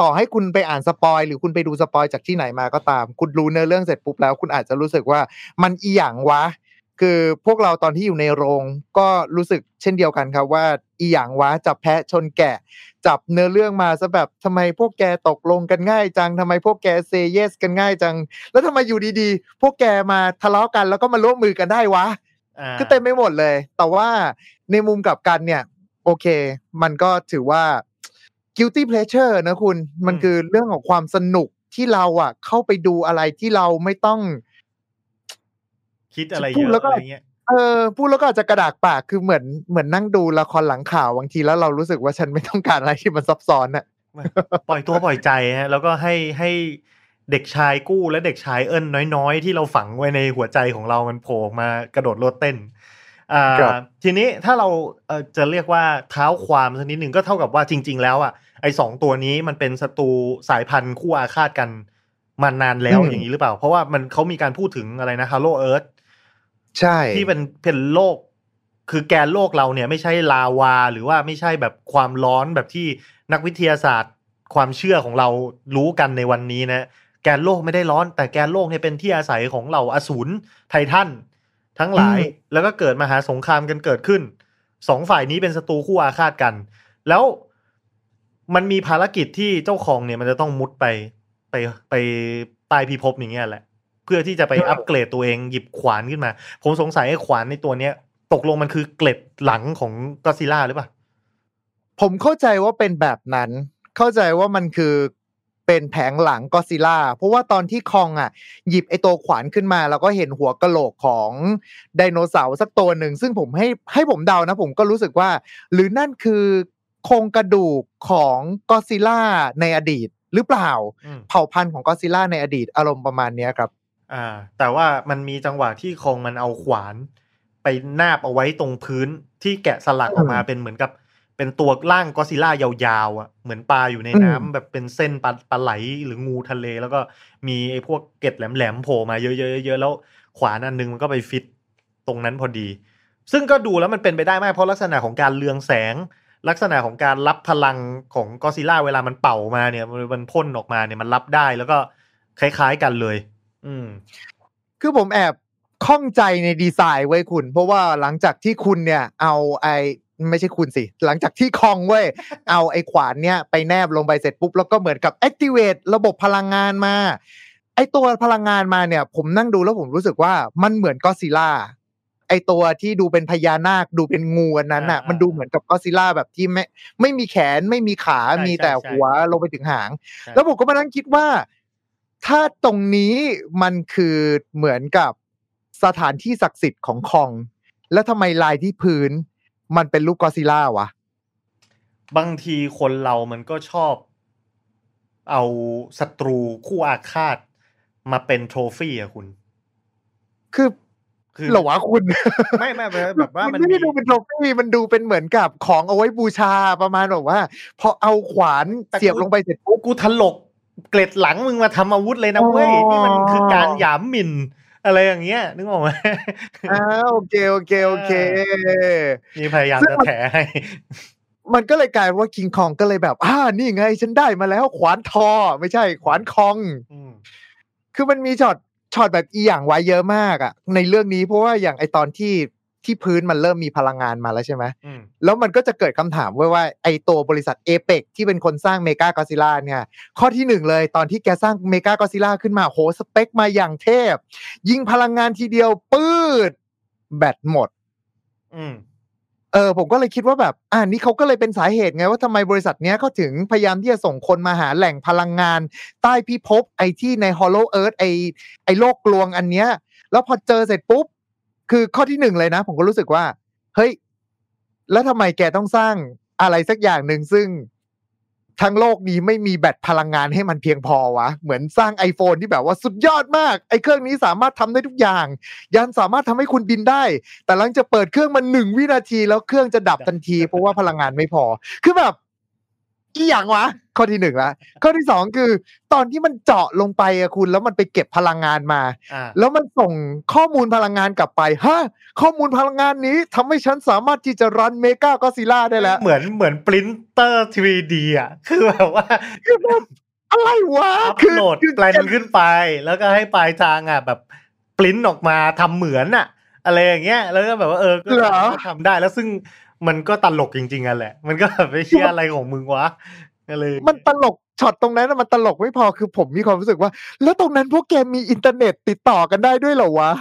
ต่อให้คุณไปอ่านสปอยหรือคุณไปดูสปอยจากที่ไหนมาก็ตาม คุณรู้เนื้อเรื่องเสร็จปุ๊บแล้ว คุณอาจจะรู้สึกว่ามันอีหยังวะ คือพวกเราตอนที่อยู่ในโรง ก็รู้สึกเช่นเดียวกันครับว่าอีหยังวะจับแพะชนแกะ จับเนื้อเรื่องมาซะแบบทำไมพวกแกตกลงกันง่ายจังทำไมพวกแกเซเยสกันง่ายจัง แล้วทำไมอยู่ดีๆ พวกแกมาทะเลาะกันแล้วก็มาร่วมมือกันได้วะอ่าก็เต็มไปหมดเลย แต่ว่าในมุมกลับกันเนี่ย โอเค มันก็ถือว่า guilty pleasure นะคุณมันคือเรื่องของความสนุกที่เราอะ เข้าไปดูอะไรที่เราไม่ต้อง คิดอะไรพูเยดแล้วอะก็อะไรเงี้ยเออพูดแล้วก็อาจจะกระดากปากคือเหมือนเหมือนนั่งดูละครหลังข่าวบางทีแล้วเรารู้สึกว่าฉันไม่ต้องการอะไรที่มันซับซ้อนอะปล่อยตัวปล่อยใจฮะแล้วก็ให้ให้เด็กชายกู้และเด็กชายเอิญน้อยๆ ที่เราฝังไว้ในหัวใจของเรามันโผล่มากระโดดโลดเต้นอ่าครับทีนี้ถ้าเราเอ่อจะเรียกว่าเท้าความสักนิดหนึ่งก็เท่ากับว่าจริง ๆ แล้วอะ ไอ้สองตัวนี้มันเป็นศัตรูสายพันธุ์คู่อาฆาตกันมานานแล้วอย่างนี้หรือเปล่า เพราะว่ามันเขามีการพูดถึงอะไรนะ Hello Earth ใช่ที่เป็นเป็นโลก คือแกนโลกเราเนี่ย ไม่ใช่ลาวา หรือว่าไม่ใช่แบบความร้อนแบบที่นักวิทยาศาสตร์ ความเชื่อของเรารู้กันในวันนี้นะแกนโลกไม่ได้ร้อน แต่แกนโลกเนี่ยเป็นที่อาศัยของเหล่าอสูรไททันทั้งหลายแล้วก็เกิดมหาสงครามกันเกิดขึ้นสองฝ่ายนี้เป็นศัตรูคู่อาฆาตกัน แล้ว มันมีภารกิจที่เจ้าของเนี่ยมันจะต้องมุดไปไปไปใต้พิภพอย่างเงี้ยแหละ เพื่อที่จะไปอัปเกรดตัวเองหยิบขวานขึ้นมา ผมสงสัยไอ้ขวานในตัวเนี้ย ตกลงมันคือเกล็ดหลังของก็ซิล่าหรือเปล่าผมเข้าใจว่าเป็นแบบนั้น เข้าใจว่ามันคือเป็นแผงหลังก็ซิล่า เพราะว่าตอนที่คองอะ หยิบไอตัวขวานขึ้นมา แล้วก็เห็นหัวกะโหลกของไดโนเสาร์สักตัวหนึ่ง ซึ่งผมให้ให้ผมเดานะ ผมก็รู้สึกว่า หรือนั่นคือ โครงกระดูกของก็ซิล่าในอดีตหรือเปล่าอืมเผ่าพันธุ์ของก็ซิล่าในอดีตอารมณ์ประมาณเนี้ยครับ อ่า แต่ว่ามันมีจังหวะที่คองมันเอาขวาน ไปนาบเอาไว้ตรงพื้นที่แกะสลักออกมาเป็นเหมือนกับ เป็นตัวร่างก็ซิล่ายาวๆอะเหมือนปลาอยู่ในน้ำอืมแบบเป็นเส้นปลาปลาไหลหรืองูทะเล แล้วก็มีไอ้พวกเกล็ดแหลมๆโผล่มาเยอะๆเยอะๆแล้วขวานอันนึงมันก็ไปฟิตตรงนั้นพอดี ซึ่งก็ดูแล้วมันเป็นไปได้มากเพราะลักษณะของการเรืองแสง ลักษณะของการรับพลังของก็ซิล่าเวลามันเป่ามาเนี่ย มันพ่นออกมาเนี่ยมันรับได้แล้วก็คล้ายๆกันเลย อืม คือผมแอบข้องใจในดีไซน์ไว้คุณ เพราะว่าหลังจากที่คุณเนี่ย เอาไอไม่ใช่คุณสิ หลังจากที่คองเว้ย เอาไอขวานเนี่ยไปแนบลงไปเสร็จปุ๊บ แล้วก็เหมือนกับ activate ระบบพลังงานมา ไอตัวพลังงานมาเนี่ย ผมนั่งดูแล้วผมรู้สึกว่ามันเหมือนก็ซิล่า ไอตัวที่ดูเป็นพญานาคดูเป็นงูอันนั้นอะอ่ามัมันดูเหมือนกับก็ซิล่าแบบที่ไม่ไม่มีแขนไม่มีขาใช่มีแต่ใช่ใช่หัวลงไปถึงหางใช่แล้วผมก็มานั่งคิดว่า ถ้าตรงนี้มันคือเหมือนกับสถานที่ศักดิ์สิทธิ์ของคอง แล้วทำไมลายที่พื้น มันเป็นรูปกอดซิลล่าวะบางทีคนเรามันก็ชอบ เอาศัตรูคู่อาฆาตมาเป็นโทรฟี่อะคุณ คือ คือเหรอวะคุณไม่ไม่ไม่แบบว่ามัมันไม่มีได้ดูเป็นโทรฟี่มันดูเป็นเหมือนกับของเอาไว้บูชาประมาณแบบว่าพอเอาขวานแต่เสียบกูลงไปเสร็จปุ๊บกูถลกเกล็ดหลังมึงมาทำอาวุธเลยนะเว้ยอ๋อนี่มันคือการหยามหมิ่นอะไรอย่างเงี้ยนึกออกไหมอ่าโอเคโอเคโอเคนี่พยายามซึ่งจะมันแถให้มันก็เลยกลายเป็นว่าคิงคองก็เลยแบบ อ่า นี่ไง ฉันได้มาแล้ว ขวานทอ ไม่ใช่ ขวานคองอืมคือมันมีช็อต ช็อตแบบอีอย่างไว้เยอะมากอะในเรื่องนี้เพราะว่าอย่างไอตอนที่ที่พื้นมันเริ่มมีพลังงานมาแล้วใช่ไหมอืมแล้วมันก็จะเกิดคำถามไว้ว่าไอตัวบริษัท Apex ที่เป็นคนสร้างเมกากอซิล่าเนี่ย ข้อที่หนึ่งเลยตอนที่แกสร้างเมกากอซิล่าขึ้นมาโหสเปคมาอย่างเทพ ยิงพลังงานทีเดียวปื้ดแบตหมดอืม เออผมก็เลยคิดว่าแบบ อ่านี่เขาก็เลยเป็นสาเหตุไงว่าทำไมบริษัทเนี้ยเขาถึงพยายามที่จะส่งคนมาหาแหล่งพลังงาน ใต้พิภพไอที่ใน Hollow Earth ไอไอโลกกลวงอันเนี้ย แล้วพอเจอเสร็จปุ๊บ คือข้อที่หนึ่งเลยนะ ผมก็รู้สึกว่า เฮ้ย แล้วทำไมแกต้องสร้างอะไรสักอย่างหนึ่งซึ่ง ทั้งโลกนี้ไม่มีแบตพลังงานให้มันเพียงพอวะ เหมือนสร้าง iPhone ที่แบบว่าสุดยอดมาก ไอ้เครื่องนี้สามารถทำได้ทุกอย่าง ยันสามารถทำให้คุณบินได้ แต่หลังจะเปิดเครื่องมันหนึ่งวินาทีแล้วเครื่องจะดับทันที เพราะว่าพลังงานไม่พอ คือแบบ อีหยังวะ ข้อที่หนึ่งละข้อที่สองคือ ตอนที่มันเจาะลงไปอะคุณ แล้วมันไปเก็บพลังงานมาอ่าแล้วมันส่งข้อมูลพลังงานกลับไปฮะข้อมูลพลังงานนี้ทำให้ฉันสามารถที่จะ run เมกากอซิล่าได้แล้ว เหมือนเหมือนปรินเตอร์ 3D อะ คือแบบว่าคือแบบอะไรวะ up คือ load คือแปลนขึ้นไป แล้วก็ให้ปลายทางอะแบบปริ้นออกมาทำเหมือนอะ อะไรอย่างเงี้ย แล้วก็แบบว่าเออก็เหรอทำได้แล้วซึ่ง มันก็ตลกจริงๆอะแหละ มันก็แบบไม่เชื่ออะไรของมึงวะอะไรอย่างเงี้ยมันตลกช็อตตรงนั้นน่ะมันตลกไม่พอคือผมมีความรู้สึกว่า แล้วตรงนั้นพวกแกมีอินเทอร์เน็ตติดต่อกันได้ด้วยเหรอวะ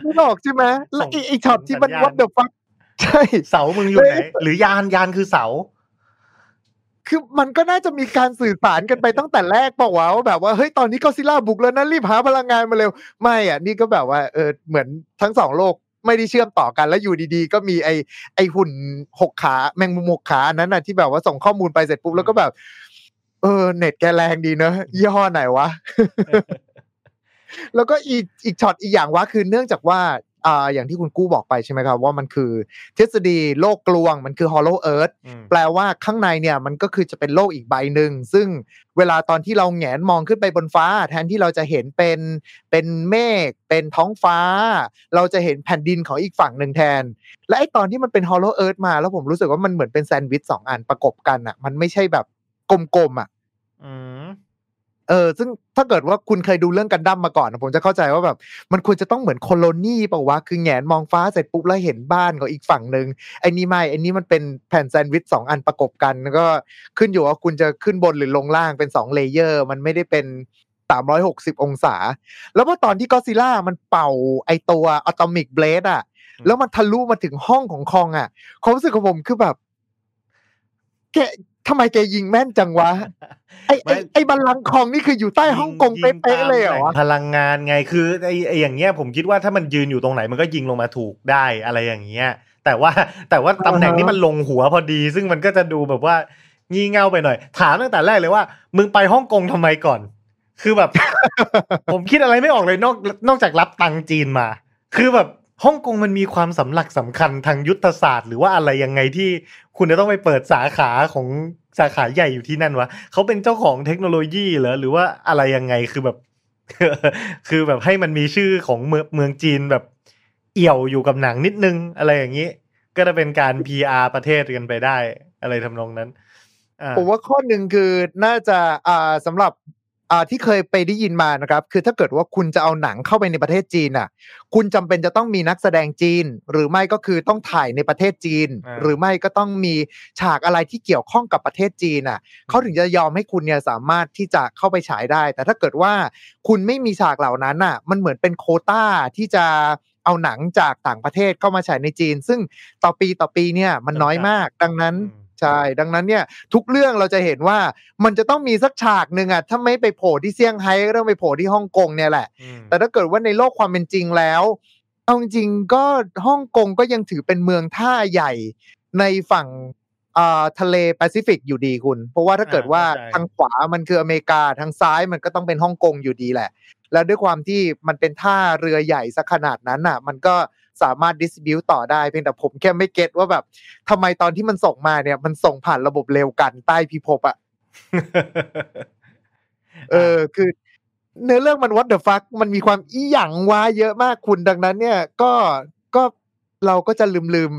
ไม่หรอกใช่ไหมแล้วไอ้ไอ้ช็อตที่มันสัญญาณ what the fuck ใช่เสามึงอยู่ไหน หรือยานยานคือเสา คือมันก็น่าจะมีการสื่อสารกันไปตั้งแต่แรกเปล่าวะว่าแบบว่าเฮ้ยตอนนี้ก็ซิล่าบุกแล้วนะรีบหาพลังงานมาเร็ว ไม่อะ นี่ก็แบบว่าเออเหมือนทั้งสองโลก ไม่ได้เชื่อมต่อกันแล้วอยู่ดีๆ ก็มีไอไอหุ่นหกขาแมงมุมหกขาอันนั้นน่ะที่แบบว่าส่งข้อมูลไปเสร็จปุ๊บแล้วก็แบบ เออ เน็ตแกแรงดีเนอะยี่ห้อไหนวะแล้วก็อีกอีกช็อตอีกอย่างว่าคือเนื่องจากว่า อ่าอย่างที่คุณกู้บอกไปใช่ไหมครับว่ามันคือ ทฤษฎีโลกกลวงมันคือ hollow earth อืมแปลว่าข้างในเนี่ยมันก็คือจะเป็นโลกอีกใบหนึ่ง ซึ่งเวลาตอนที่เราแหงนมองขึ้นไปบนฟ้า แทนที่เราจะเห็นเป็นเป็นเมฆเป็นท้องฟ้า เราจะเห็นแผ่นดินของอีกฝั่งหนึ่งแทน และไอตอนที่มันเป็น hollow earth มา แล้วผมรู้สึกว่ามันเหมือนเป็นแซนด์วิชสองอันประกบกันอะ มันไม่ใช่แบบกลมๆอะอืม เออซึ่งถ้าเกิดว่าคุณเคยดูเรื่องกันดั้มมาก่อนนะผมจะเข้าใจว่าแบบ มันควรจะต้องเหมือน colony เปล่าวะคือแหงนมองฟ้าเสร็จปุ๊บแล้วเห็นบ้านของอีกฝั่งหนึ่งไอ้นี่ไม่ไอ้นี่มันเป็นแผ่นแซนด์วิชสองอันประกบกันแล้วก็ขึ้นอยู่ว่าคุณจะขึ้นบนหรือลงล่างเป็นสอง layer มันไม่ได้เป็น360องศา แล้วพอตอนที่ก็ซิล่ามันเป่าไอตัว atomic breath อะแล้วมันทะลุมาถึงห้องของคองอะความรู้สึกของผมคือแบบแก ทำไมแกยิงแม่นจังวะ ไอไอไอบัลลังก์คองนี่คืออยู่ใต้ฮ่องกงเป๊ะๆเลยเหรอวะพลังงานไงคือไอ้ไอ้อย่างเงี้ยผมคิดว่าถ้ามันยืนอยู่ตรงไหนมันก็ยิงลงมาถูกได้อะไรอย่างเงี้ย แต่ว่าแต่ว่าตำแหน่งนี้มันลงหัวพอดี ซึ่งมันก็จะดูแบบว่างี่เง่าไปหน่อย ถามตั้งแต่แรกเลยว่า มึงไปฮ่องกงทำไมก่อน คือแบบ ผมคิดอะไรไม่ออกเลยนอกนอกจากรับตังค์จีนมา คือแบบ ฮ่องกงมันมีความสำหลักสำคัญทางยุทธศาสตร์ หรือว่าอะไรยังไงที่คุณจะต้องไปเปิดสาขาของสาขาใหญ่อยู่ที่นั่นวะเขาเป็นเจ้าของเทคโนโลยีเหรอหรือว่าอะไรยังไงคือแบบ คือแบบให้มันมีชื่อของเมืองเมืองจีนแบบ เอี่ยวอยู่กับหนังนิดนึงอะไรอย่างนี้ ก็จะเป็นการ PR ประเทศกันไปได้ อะไรทำนองนั้นผมว่าข้อหนึ่งคือน่าจะอ่าสำหรับ อ่าที่เคยไปได้ยินมานะครับ คือถ้าเกิดว่าคุณจะเอาหนังเข้าไปในประเทศจีนอะ คุณจำเป็นจะต้องมีนักแสดงจีน หรือไม่ก็คือต้องถ่ายในประเทศจีนอ่าหรือไม่ก็ต้องมีฉากอะไรที่เกี่ยวข้องกับประเทศจีนอะเขาถึงจะยอมให้คุณเนี่ยสามารถที่จะเข้าไปฉายได้ แต่ถ้าเกิดว่าคุณไม่มีฉากเหล่านั้นอะ มันเหมือนเป็นโควต้าที่จะเอาหนังจากต่างประเทศเข้ามาฉายในจีน ซึ่งต่อปีต่อปีเนี่ยมันน้อยมาก ดังนั้นอืม ใช่ ดังนั้นเนี่ยทุกเรื่องเราจะเห็นว่ามันจะต้องมีสักฉากหนึ่งอะถ้าไม่ไปโผล่ที่เซี่ยงไฮ้ก็ต้องไปโผล่ที่ฮ่องกงเนี่ยแหละอืมแต่ถ้าเกิดว่าในโลกความเป็นจริงแล้ว เอาจริงๆก็ฮ่องกงก็ยังถือเป็นเมืองท่าใหญ่ในฝั่งอ่าทะเลแปซิฟิกอยู่ดีคุณ เพราะว่าถ้าเกิดว่าทางขวามันคืออเมริกาทางซ้ายมันก็ต้องเป็นฮ่องกงอยู่ดีแหละ แล้วด้วยความที่มันเป็นท่าเรือใหญ่สักขนาดนั้นอะ มันก็ สามารถดิสบิวต่อได้เพียงแต่ผมแค่ไม่เก็ตว่าแบบทำไมตอนที่มันส่งมาเนี่ย มันส่งผ่านระบบเร็วกันใต้พิภพอะเออคือ เนื้อเรื่องมัน what the fuck มันมีความอีหยังวาเยอะมากคุณดังนั้น เนี่ย ก็ก็เราก็จะลืมลืม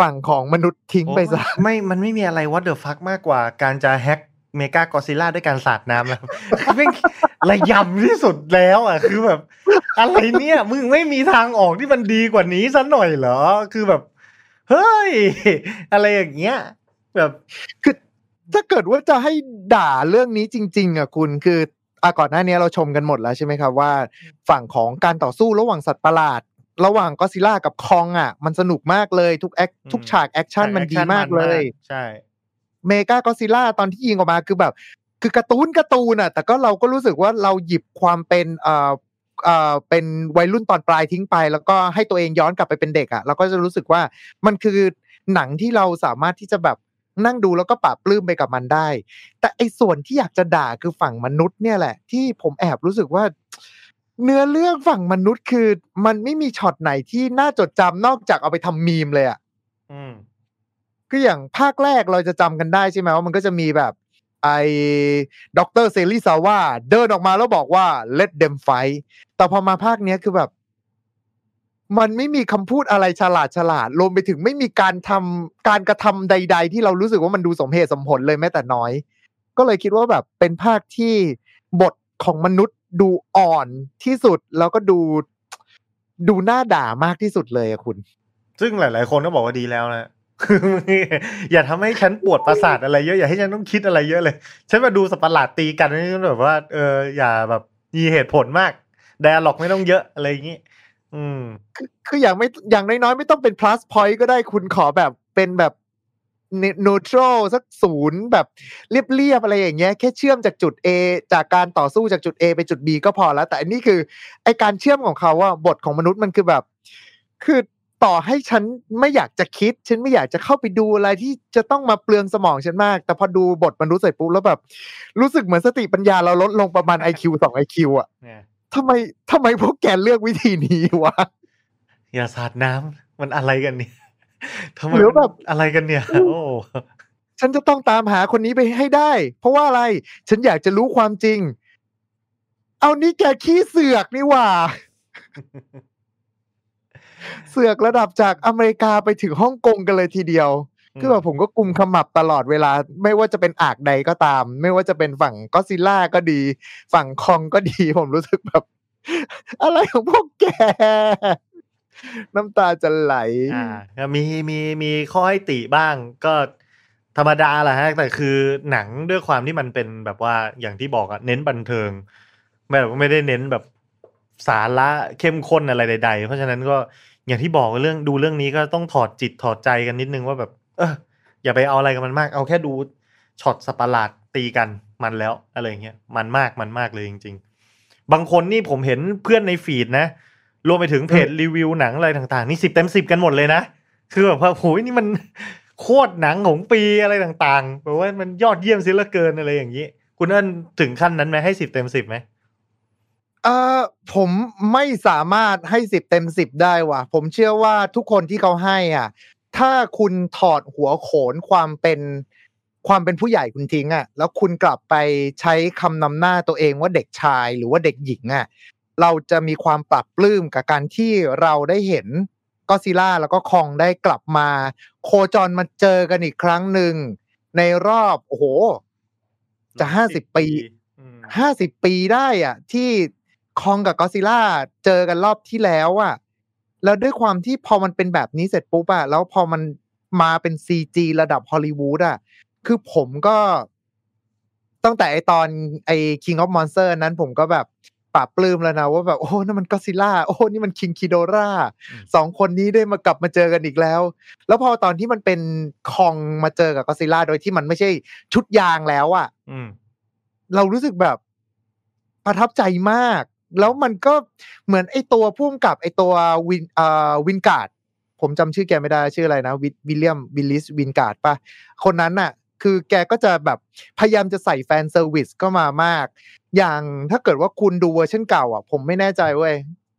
ฝั่งของมนุษย์ทิ้งไปซะไม่ มันไม่มีอะไรวัดเดอะฟักมากกว่า การจะแฮ็กเมกากอซิล่าด้วยการสาดน้ำแล้วไม่งระยำที่สุดแล้ว อะ คือแบบ อะไรเนี่ย มึงไม่มีทางออกที่มันดีกว่านี้สัหน่อยเหรอ คือแบบ เฮ้ย อะไรอย่างเงี้ย แบบคือถ้าเกิดว่าจะให้ด่าเรื่องนี้จริง ๆอะคุณคืออาก่อนหน้านี้เราชมกันหมดแล้วใช่ไหมครับว่า ฝั่งของการต่อสู้ระหว่างสัตว์ประหลาด ระหว่างก็ซิล่ากับคองอะ มันสนุกมากเลยทุกแอคอืมทุกฉากแอคชั่นมันดีมากเลย ใช่เมกาก็ซิล่าตอนที่ยิงออกมาคือแบบ คือการ์ตูนการ์ตูนอะ แต่ก็เราก็รู้สึกว่าเราหยิบความเป็นเอ่อ เอ่อเป็นวัยรุ่นตอนปลายทิ้งไป แล้วก็ให้ตัวเองย้อนกลับไปเป็นเด็กอะเราก็จะรู้สึกว่ามันคือหนังที่เราสามารถที่จะแบบนั่งดูแล้วก็ปลาบปลื้มไปกับมันได้ แต่ไอ้ส่วนที่อยากจะด่าคือฝั่งมนุษย์เนี่ยแหละ ที่ผมแอบรู้สึกว่า เนื้อเรื่องฝั่งมนุษย์คือ มันไม่มีช็อตไหนที่น่าจดจำนอกจากเอาไปทำมีมเลยอะอืมคืออย่างภาคแรกเราจะจำกันได้ใช่ไหมว่ามันก็จะมีแบบ ไอ้ด็อกเตอร์เซรีซาว่าเดินออกมาแล้วบอกว่า let them fight แต่พอมาภาคเนี้ยคือแบบ มันไม่มีคำพูดอะไรฉลาดฉลาดรวมไปถึงไม่มีการทำการกระทำใด ๆ ที่เรารู้สึกว่ามันดูสมเหตุสมผลเลยแม้แต่น้อย ก็เลยคิดว่าแบบเป็นภาคที่บทของมนุษย์ดูอ่อนที่สุดแล้วก็ดูดูหน่าด่ามากที่สุดเลยอะคุณ ซึ่งหลาย ๆ คนก็บอกว่าดีแล้วนะ อย่าทำให้ฉันปวดประสาทอะไรเยอะอย่าให้ฉันต้องคิดอะไรเยอะเลยฉันมาดูสัตว์ประหลาดตีกันนี่แบบว่าเอออย่าแบบมีเหตุผลมากไดอะล็อกไม่ต้องเยอะอะไรอย่างงี้อืมคือคืออย่างไม่อย่างน้อยๆ ไม่ต้องเป็น plus point ก็ได้คุณขอแบบเป็นแบบ neutral สักศูนย์แบบเรียบๆอะไรอย่างเงี้ยแค่เชื่อมจากจุด A จากการต่อสู้จากจุด A ไปจุด B ก็พอแล้ว แต่อันนี้คือไอการเชื่อมของเขาว่าบทของมนุษย์มันคือแบบ คือ ต่อให้ฉันไม่อยากจะคิด ฉันไม่อยากจะเข้าไปดูอะไรที่จะต้องมาเปลืองสมองฉันมาก แต่พอดูบทมนุษย์เสร็จปุ๊บแล้วแบบ รู้สึกเหมือนสติปัญญาเราลดลงประมาณ IQ สอง IQ อะเนี่ยทำไมทำไมพวกแกเลือกวิธีนี้วะ อย่าสาดน้ำมันอะไรกันเนี่ยทำไมหรือแบบมันอะไรกันเนี่ย โอ้ฉันจะต้องตามหาคนนี้ไปให้ได้ เพราะว่าอะไร ฉันอยากจะรู้ความจริง เอานี่แกขี้เสือกนี่หว่า เสือกระดับจากอเมริกาไปถึงฮ่องกงกันเลยทีเดียว คือแบบผมก็กุมขมับตลอดเวลา ไม่ว่าจะเป็นอากใดก็ตาม ไม่ว่าจะเป็นฝั่งก็ซิล่าก็ดี ฝั่งคองก็ดี ผมรู้สึกแบบ อะไรของพวกแก น้ำตาจะไหล อ่าก็มีมีมีข้อให้ติบ้างก็ธรรมดาแหละฮะ แต่คือหนังด้วยความที่มันเป็นแบบว่าอย่างที่บอกอะเน้นบันเทิง ไม่แบบไม่ได้เน้นแบบสาระเข้มข้นอะไรใด ๆ เพราะฉะนั้นก็ อย่างที่บอกเรื่องดูเรื่องนี้ก็ต้องถอดจิตถอดใจกันนิดนึงว่าแบบ เอออย่าไปเอาอะไรกับมันมาก เอาแค่ดูช็อตสัตว์ประหลาดตีกันมันแล้วอะไรอย่างเงี้ยมันมากมันมากเลยจริง ๆ บางคนนี่ผมเห็นเพื่อนในฟีดนะ รวมไปถึงเพจรีวิวหนังอะไรต่าง ๆ นี่สิบเต็มสิบกันหมดเลยนะคือแบบว่าโหยนี่มันโคตรหนังของปีอะไรต่างๆแบบว่ามันยอดเยี่ยมเสิเหลือเกินอะไรอย่างนี้ คุณเอิญถึงขั้นนั้นไหมให้สิบเต็มสิบไหม เออผมไม่สามารถให้สิบเต็มสิบได้ว่ะ ผมเชื่อว่าทุกคนที่เขาให้อะ ถ้าคุณถอดหัวโขนความเป็นความเป็นผู้ใหญ่คุณทิ้งอะ แล้วคุณกลับไปใช้คำนำหน้าตัวเองว่าเด็กชายหรือว่าเด็กหญิงอะ เราจะมีความปรับปลื้มกับการที่เราได้เห็นก็ซิล่าแล้วก็คองได้กลับมา โคจรมาเจอกันอีกครั้งหนึ่งในรอบโอ้โห จะห้าสิบปีอืมห้าสิบปีได้อะ ที่ คองกับก็ซิล่าเจอกันรอบที่แล้วอะแล้วด้วยความที่พอมันเป็นแบบนี้เสร็จปุ๊บอะแล้วพอมันมาเป็นซีจีระดับฮอลลีวูดอะคือผมก็ตั้งแต่ไอตอนไอ King of Monster นั้นผมก็แบบปราบปลื้มแล้วนะว่าแบบโอ้นั่นมันก็ซิล่าโอ้นี่มันคิงคิโดราสองคนนี้ได้มากลับมาเจอกันอีกแล้ว แล้วพอตอนที่มันเป็นคองมาเจอกับก็อดซิลล่าโดยที่มันไม่ใช่ชุดยางแล้วอะอืมเรารู้สึกแบบประทับใจมาก แล้วมันก็เหมือนไอตัวผู้กำกับไอตัววินเอ่อวินการ์ดผมจำชื่อแกไม่ได้ชื่ออะไรนะวิวิลเลียมวิลลิสวินการ์ดปะคนนั้นน่ะ คือแกก็จะแบบพยายามจะใส่ fan service เข้ามามาก อย่างถ้าเกิดว่าคุณดูเวอร์ชันเก่า อะ ผมไม่แน่ใจเว้ย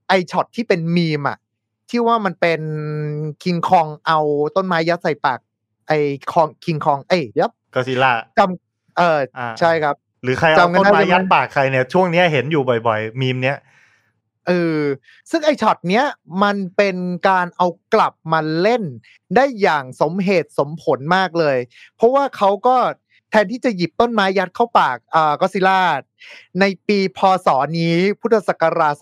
ไอช็อตที่เป็นมีมอะที่ว่ามันเป็นคิงคองเอาต้นไม้ยัดใส่ปาก ไอคองคิงคอง เอ้ยยับก็ซิล่าจเอออ่าใช่ครับ หรือใครเอาจำกันต้นได้ไม้ใช่ไหมยัดปากใครเนี่ยช่วงเนี้ยเห็นอยู่บ่อยๆมีมเนี้ยเออซึ่งไอช็อตเนี้ยมันเป็นการเอากลับมาเล่น ได้อย่างสมเหตุสมผลมากเลย เพราะว่าเขาก็แทนที่จะหยิบต้นไม้ยัดเข้าปากอ่าก็ซิล่าในปีพศนี้พุทธศักราช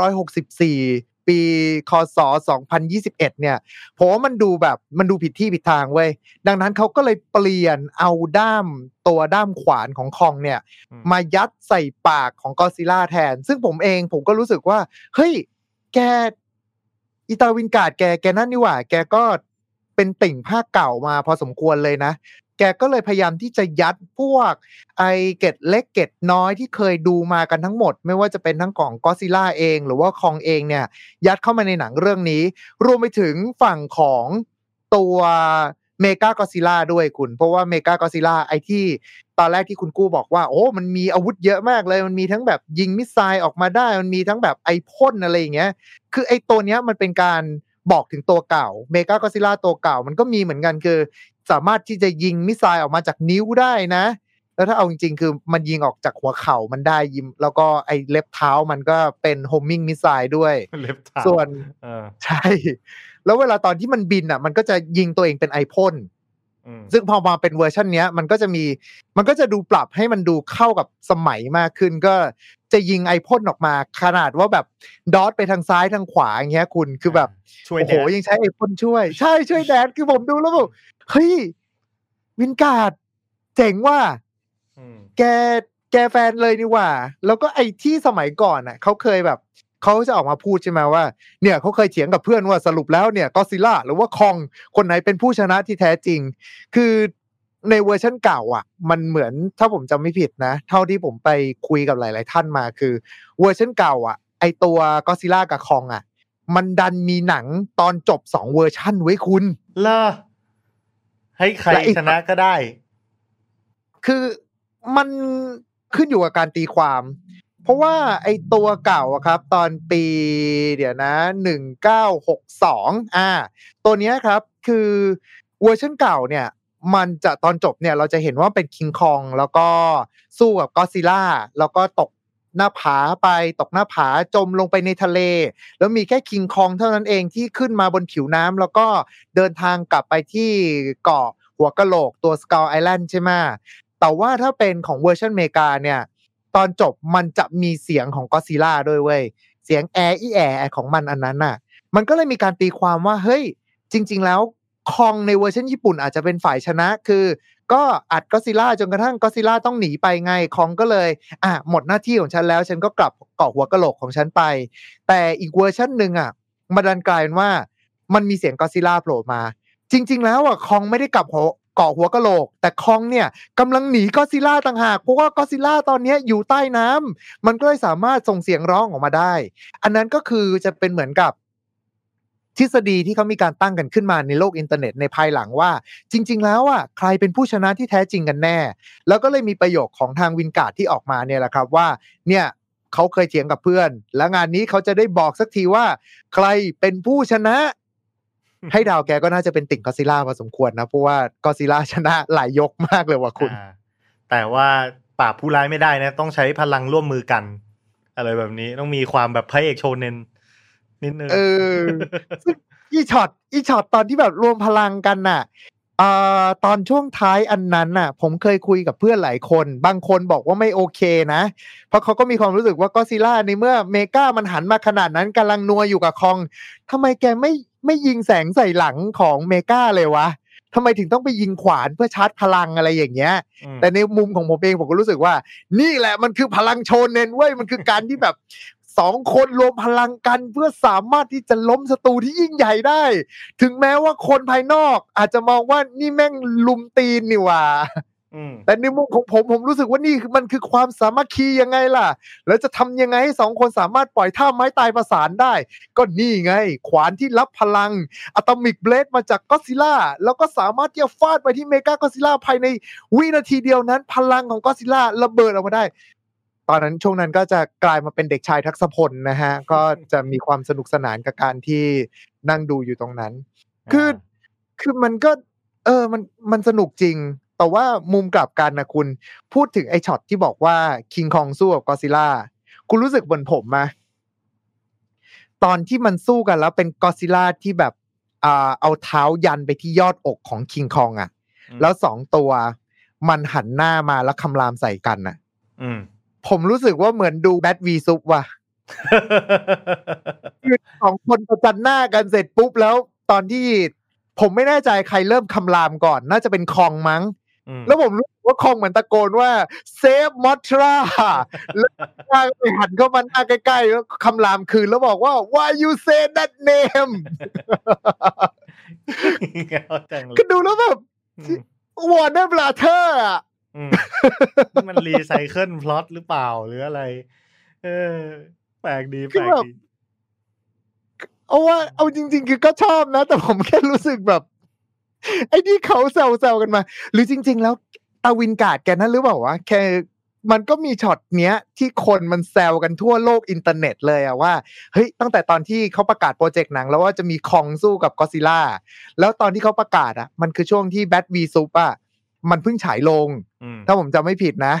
2564 ปีคศ2021เนี่ยผมว่ามันดูแบบมันดูผิดที่ผิดทางเว้ยดังนั้นเขาก็เลยเปลี่ยนเอาด้ามตัวด้ามขวานของคองเนี่ยอืมมายัดใส่ปากของกอซิล่าแทน ซึ่งผมเองผมก็รู้สึกว่า เฮ้ย แกอีตาวินการ์ดแกแกนั่นนี่หว่า แกก็เป็นติ่งภาคเก่ามาพอสมควรเลยนะแกก็เลยพยายามที่จะยัดพวกไอเกร็ดเล็กเกร็ดน้อยที่เคยดูมากันทั้งหมด ไม่ว่าจะเป็นทั้งของก็อดซิลล่าเอง หรือว่าคองเองเนี่ย ยัดเข้ามาในหนังเรื่องนี้ รวมไปถึงฝั่งของตัวเมกาก็อดซิลล่าด้วยคุณ เพราะว่าเมกาก็อดซิลล่าไอที่ตอนแรกที่คุณกู้บอกว่า โอ้มันมีอาวุธเยอะมากเลย มันมีทั้งแบบยิง missile ออกมาได้ มันมีทั้งแบบไอพ่นอะไรอย่างเงี้ย คือไอตัวเนี้ยมันเป็นการบอกถึงตัวเก่าเมกาก็อดซิลล่าตัวเก่า มันก็มีเหมือนกันคือ สามารถที่จะยิง missile ออกมาจากนิ้วได้นะ แล้วถ้าเอาจริงๆ คือมันยิงออกจากหัวเข่ามันได้ยิม แล้วก็ไอเล็บเท้ามันก็เป็น homing missile ด้วยเล็บเท้าส่วนเออใช่ แล้วเวลาตอนที่มันบินอะ มันก็จะยิงตัวเองเป็นไอพ่นอืม ซึ่งพอมาเป็นเวอร์ชันเนี้ยมันก็จะมีมันก็จะดูปรับให้มันดูเข้ากับสมัยมากขึ้น ก็จะยิงไอพ่นออกมาขนาดว่าแบบ dodge ไปทางซ้ายทางขวาอย่างเงี้ยคุณคือแบบช่วยโอ้แดโหดยังใช้ไอพ่นช่วย ใช่ช่วยแดดคือผมดูแล้วแบบเฮ้ยวินการ์ดเจ๋งว่าอืมแกแกแฟนเลยนี่หว่า แล้วก็ไอ้ที่สมัยก่อนอะเขาเคยแบบ เขาจะออกมาพูดใช่ไหมว่าเนี่ยเขาเคยเถียงกับเพื่อนว่าสรุปแล้วเนี่ยก็ซิล่าหรือว่าคองคนไหนเป็นผู้ชนะที่แท้จริง คือในเวอร์ชันเก่าอะ มันเหมือนถ้าผมจำไม่ผิดนะ เท่าที่ผมไปคุยกับหลาย ๆ ท่านมาคือ เวอร์ชันเก่า อะ ไอตัวก็อดซิลล่ากับคองอะ มันดันมีหนังตอนจบสองเวอร์ชันไว้คุณเลือกให้ใครและอีกชนะก็ได้ คือมันขึ้นอยู่กับการตีความ เพราะว่าไอตัวเก่าอะครับ ตอนปีเดี๋ยวนะหนึ่งเก้าหกสองอ่าตัวเนี้ยครับคือเวอร์ชันเก่าเนี่ยมันจะตอนจบเนี่ยเราจะเห็นว่าเป็นคิงคองแล้วก็สู้กับก็อดซิลล่าแล้วก็ตกหน้าผาไปตกหน้าผาจมลงไปในทะเล แล้วมีแค่คิงคองเท่านั้นเองที่ขึ้นมาบนผิวน้ำแล้วก็เดินทางกลับไปที่เกาะหัวกะโหลกตัวสก l ไอแลนด์ใช่ไหมแต่ว่าถ้าเป็นของเวอร์ชันเมกาเนี่ย ตอนจบมันจะมีเสียงของก็อดซิลล่าด้วยเว้ยเสียงแอร์อีแอร์ของมันอันนั้นน่ะ มันก็เลยมีการตีความว่าเฮ้ยจริง ๆ แล้วคองในเวอร์ชันญี่ปุ่นอาจจะเป็นฝ่ายชนะคือ ก็อัดก็อดซิลล่าจนกระทั่งก็อดซิลล่าต้องหนีไปไงคองก็เลย อะหมดหน้าที่ของฉันแล้ว ฉันก็กลับเกาะหัวกะโหลกของฉันไป แต่อีกเวอร์ชันหนึ่งอะมาดันกลายเป็นว่า มันมีเสียงก็อดซิลล่าโผล่มา จริง ๆ แล้วอะคองไม่ได้กลับหัว เกาะหัวกะโหลก แต่คองเนี่ยกำลังหนีก็อดซิลล่าต่างหากเพราะว่าก็อดซิลล่าตอนนี้อยู่ใต้น้ำมันก็เลยสามารถส่งเสียงร้องออกมาได้ อันนั้นก็คือจะเป็นเหมือนกับทฤษฎีที่เขามีการตั้งกันขึ้นมาในโลกอินเทอร์เน็ตในภายหลังว่า จริง ๆ แล้วอะใครเป็นผู้ชนะที่แท้จริงกันแน่ แล้วก็เลยมีประโยคของทางวินการ์ดที่ออกมาเนี่ยแหละครับว่า เนี่ยเขาเคยเถียงกับเพื่อน แล้วงานนี้เขาจะได้บอกสักทีว่า ใครเป็นผู้ชนะ ให้เดาแกก็น่าจะเป็นติ่งก็อดซิลล่าพอสมควรนะเพราะว่าก็อดซิลล่าชนะหลายยกมากเลยว่ะคุณอ่าแต่ว่าปราบผู้ร้ายไม่ได้นะ ต้องใช้พลังร่วมมือกัน อะไรแบบนี้ต้องมีความแบบพระเอกโชเนนนิดนึงเออซึ่งอีช็อตอีช็อตตอนที่แบบรวมพลังกันน่ะเอ่อตอนช่วงท้ายอันนั้นน่ะ ผมเคยคุยกับเพื่อนหลายคน บางคนบอกว่าไม่โอเคนะ เพราะเขาก็มีความรู้สึกว่าก็อดซิลล่าในเมื่อเมกามันหันมาขนาดนั้นกำลังนัวอยู่กับคองทำไมแกไม่ ไม่ยิงแสงใส่หลังของเมกาเลยวะทำไมถึงต้องไปยิงขวานเพื่อชาร์จพลังอะไรอย่างเงี้ยอืมแต่ในมุมของผมเองผมก็รู้สึกว่า นี่แหละมันคือพลังโชนเน้นเว้ยมันคือการที่แบบสองคนรวมพลังกันเพื่อสามารถที่จะล้มศัตรูที่ยิ่งใหญ่ได้ ถึงแม้ว่าคนภายนอกอาจจะมองว่านี่แม่งรุมตีนนี่หว่าอืม แต่ในมุมของผมผมรู้สึกว่านี่คือมันคือความสามัคคียังไงล่ะ แล้วจะทำยังไงให้สองคนสามารถปล่อยท่าไม้ตายประสานได้ ก็นี่ไง ขวานที่รับพลัง atomic breath มาจากก็อดซิลล่าแล้วก็สามารถที่จะฟาดไปที่เมกาก็อดซิลล่าภายในวินาทีเดียวนั้น พลังของก็อดซิลล่าระเบิดออกมาได้ ตอนนั้นช่วงนั้นก็จะกลายมาเป็นเด็กชายทักษพลนะฮะ ก็จะมีความสนุกสนานกับการที่นั่งดูอยู่ตรงนั้น คือคือมันก็ เออมันมันสนุกจริง แต่ว่ามุมกลับกันนะคุณพูดถึงไอ้ช็อตที่บอกว่าคิงคองสู้กับกอซิล่าคุณรู้สึกเหมือนผมไหมตอนที่มันสู้กันแล้วเป็นกอซิล่าที่แบบอ่าเอาเท้ายันไปที่ยอดอกของคิงคองอะอืมแล้วสองตัวมันหันหน้ามาแล้วคำรามใส่กันน่ะอืมผมรู้สึกว่าเหมือนดูแบทวีซุปว่ะคือสองคนประจันหน้ากันเสร็จปุ๊บแล้วตอนที่ผมไม่แน่ใจใครเริ่มคำรามก่อน น่าจะเป็นคองมั้งอืม แล้วผมรู้สึกว่าคองเหมือนตะโกนว่าเซฟมอทราแล้วข้างไปหันเข้ามาหน้าใกล้ๆแล้วคำรามคืนแล้วบอกว่า why you say that name เอาจังเลยก็ดูแล้วแบบอืม Warner Brother อะอืมนี่มันรีไซเคิลพล็อตหรือเปล่าหรืออะไร เออ แปลกดีคือแปอลกแบบดีเอาว่าเอาจริง ๆ คือก็ชอบนะ แต่ผมแค่รู้สึกแบบ ไอ้ที่เขาแซวๆกันมา หรือจริง ๆ แล้วตาวินการ์ดแกนั่นหรือเปล่าวะแค่มันก็มีช็อตเนี้ย ที่คนมันแซวกันทั่วโลกอินเทอร์เน็ตเลยอะว่าเฮ้ยตั้งแต่ตอนที่เขาประกาศโปรเจกต์หนัง แล้วว่าจะมีคองสู้กับก็ซิล่าแล้วตอนที่เขาประกาศอะมันคือช่วงที่แบทวีซุปอะมันเพิ่งฉายลงอืมถ้าผมจำไม่ผิดนะ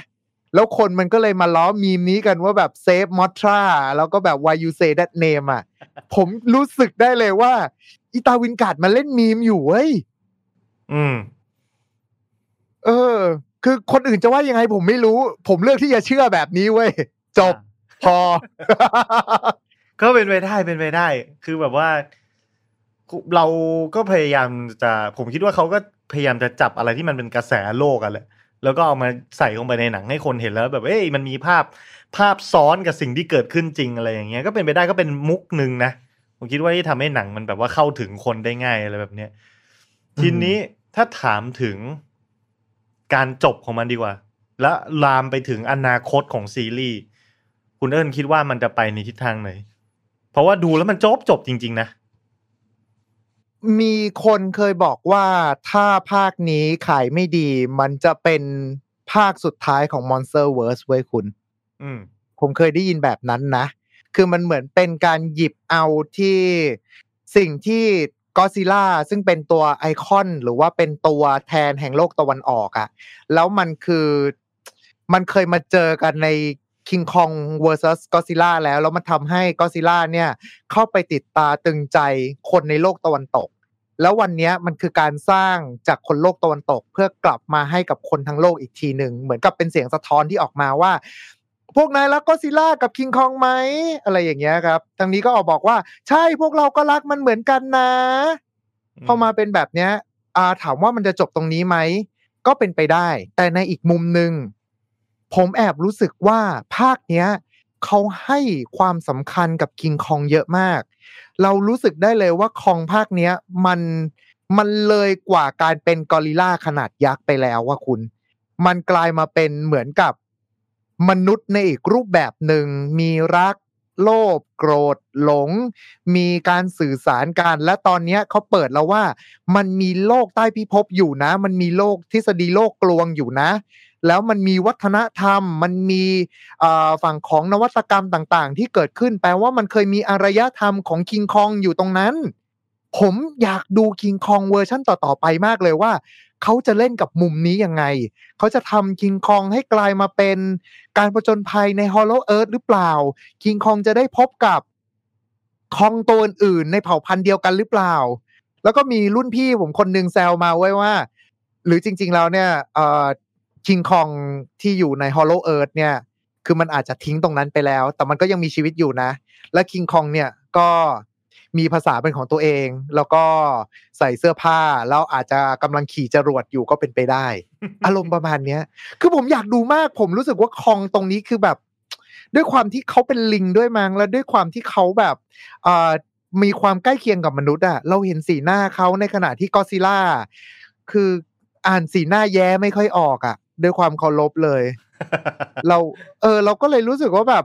แล้วคนมันก็เลยมาล้อมีมนี้กันว่าแบบเซฟมอทราแล้วก็แบบ why you say that name อะผมรู้สึกได้เลยว่าอีตาวินการ์ดมันเล่นมีมอยู่เว้ย อืม เออ คือคนอื่นจะว่ายังไงผมไม่รู้ ผมเลือกที่จะเชื่อแบบนี้เว้ย จบ พอ ก็เป็นไปได้เป็นไปได้ คือแบบว่า เราก็พยายามจะ ผมคิดว่าเขาก็พยายามจะจับอะไรที่มันเป็นกระแสโลกกันแหละแล้วก็เอามาใส่ลงไปในหนังให้คนเห็นแล้ว แบบเอ้ยมันมีภาพภาพซ้อนกับสิ่งที่เกิดขึ้นจริงอะไรอย่างเงี้ยก็เป็นไปได้ก็เป็นมุกหนึ่งนะผมคิดว่าที่ทำให้หนังมันแบบว่าเข้าถึงคนได้ง่ายอะไรแบบเนี้ยทีนี้ ถ้าถามถึงการจบของมันดีกว่า และลามไปถึงอนาคตของซีรีส์คุณเอิญคิดว่ามันจะไปในทิศทางไหน เพราะว่าดูแล้วมันจบจบจริง ๆ นะ มีคนเคยบอกว่าถ้าภาคนี้ขายไม่ดี มันจะเป็นภาคสุดท้ายของ Monsterverse เว้ยคุณ อืม ผมเคยได้ยินแบบนั้นนะ คือมันเหมือนเป็นการหยิบเอาที่สิ่งที่ ก็ซิล่าซึ่งเป็นตัวไอคอนหรือว่าเป็นตัวแทนแห่งโลกตะวันออกอะแล้วมันคือมันเคยมาเจอกันใน King Kong vs Godzilla แล้ว แล้วมันทำให้ Godzilla เนี่ย เข้าไปติดตาตึงใจคนในโลกตะวันตก แล้ววันนี้มันคือการสร้างจากคนโลกตะวันตก เพื่อกลับมาให้กับคนทั้งโลกอีกทีหนึ่งเหมือนกับเป็นเสียงสะท้อนที่ออกมาว่า พวกนายรักก็ซิล่ากับคิงคองไหมอะไรอย่างเงี้ยครับทางนี้ก็ออกบอกว่า ใช่พวกเราก็รักมันเหมือนกันนะพอมาเป็นแบบเนี้ยอ่าถามว่ามันจะจบตรงนี้ไหมก็เป็นไปได้ แต่ในอีกมุมหนึ่งผมแอบรู้สึกว่าภาคเนี้ยเขาให้ความสำคัญกับคิงคองเยอะมาก เรารู้สึกได้เลยว่าคองภาคเนี้ยมันมันเลยกว่าการเป็นกอริลลาขนาดยักษ์ไปแล้วว่าคุณ มันกลายมาเป็นเหมือนกับ มนุษย์ในอีกรูปแบบหนึ่งมีรักโลภโกรธหลง มีการสื่อสารกันและตอนนี้เขาเปิดแล้วว่า มันมีโลกใต้พิภพอยู่นะ มันมีโลกทฤษฎีโลกกลวงอยู่นะ แล้วมันมีวัฒนธรรม มันมีฝั่งของนวัตกรรมต่างๆ ที่เกิดขึ้นแปลว่ามันเคยมีอารยธรรมของคิงคองอยู่ตรงนั้น ผมอยากดูคิงคองเวอร์ชั่นต่อ ๆ ไปมากเลยว่าเขาจะเล่นกับมุมนี้ยังไง เขาจะทำคิงคองให้กลายมาเป็นการผจญภัยใน Hollow Earth หรือเปล่าคิงคองจะได้พบกับคองตัวอื่นในเผ่าพันธุ์เดียวกันหรือเปล่า แล้วก็มีรุ่นพี่ผมคนหนึ่งแซวมาไว้ว่า หรือจริง ๆ แล้วเนี่ยคิงคองที่อยู่ใน Hollow Earth เนี่ย คือมันอาจจะทิ้งตรงนั้นไปแล้ว แต่มันก็ยังมีชีวิตอยู่นะ และคิงคองเนี่ยก็ มีภาษาเป็นของตัวเอง แล้วก็ใส่เสื้อผ้าแล้วอาจจะกำลังขี่จรวดอยู่ก็เป็นไปได้ อารมณ์ประมาณเนี้ย คือผมอยากดูมาก ผมรู้สึกว่าคองตรงนี้คือแบบ ด้วยความที่เขาเป็นลิงด้วยมั้งแล้วด้วยความที่เขาแบบเอ่อมีความใกล้เคียงกับมนุษย์อะเราเห็นสีหน้าเขาในขณะที่กอซิล่าคืออ่านสีหน้าแย้ไม่ค่อยออกอะด้วยความเคารพเลย เรา เออ เราก็เลยรู้สึกว่าแบบ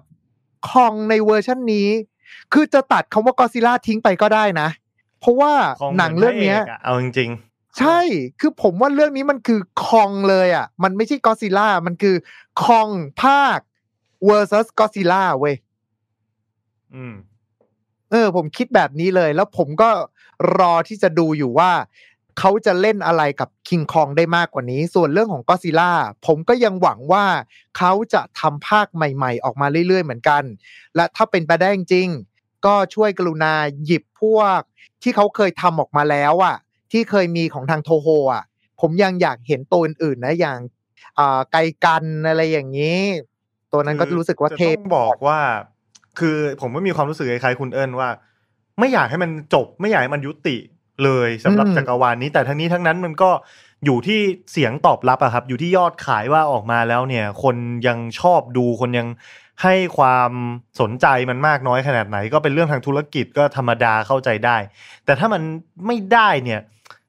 คองในเวอร์ชันนี้ คือจะตัดคำว่ากอซิล่าทิ้งไปก็ได้นะ เพราะว่าของหนังเรื่องเนี้ยหมืพะกะเอาจริงใช่ คือผมว่าเรื่องนี้มันคือคองเลยอะ มันไม่ใช่กอซิล่า มันคือคองภาค versus กอซิล่าเว้ยๆอืม เออ ผมคิดแบบนี้เลย แล้วผมก็รอที่จะดูอยู่ว่า เขาจะเล่นอะไรกับคิงคองได้มากกว่านี้ ส่วนเรื่องของก็ซิล่าผมก็ยังหวังว่าเขาจะทำภาคใหม่ ๆ ออกมาเรื่อย ๆ เหมือนกัน และถ้าเป็นไปได้จริงๆก็ช่วยกรุณาหยิบพวก ที่เขาเคยทำออกมาแล้วอะ ที่เคยมีของทางโทโฮอะ ผมยังอยากเห็นตัวอื่นๆนะอย่างอ่าไกกันอะไรอย่างนี้ ตัวนั้นก็รู้สึกว่าเทพจะต้องบอกว่า คือผมก็มีความรู้สึกคล้ายๆคุณเอิญว่า ไม่อยากให้มันจบ ไม่อยากให้มันยุติ เลยสำหรับอืมจักรวาลนี้ แต่ทั้งนี้ทั้งนั้นมันก็อยู่ที่เสียงตอบรับอะครับ อยู่ที่ยอดขายว่าออกมาแล้วเนี่ย คนยังชอบดูคนยังให้ความสนใจมันมากน้อยขนาดไหน ก็เป็นเรื่องทางธุรกิจก็ธรรมดาเข้าใจได้ แต่ถ้ามันไม่ได้เนี่ย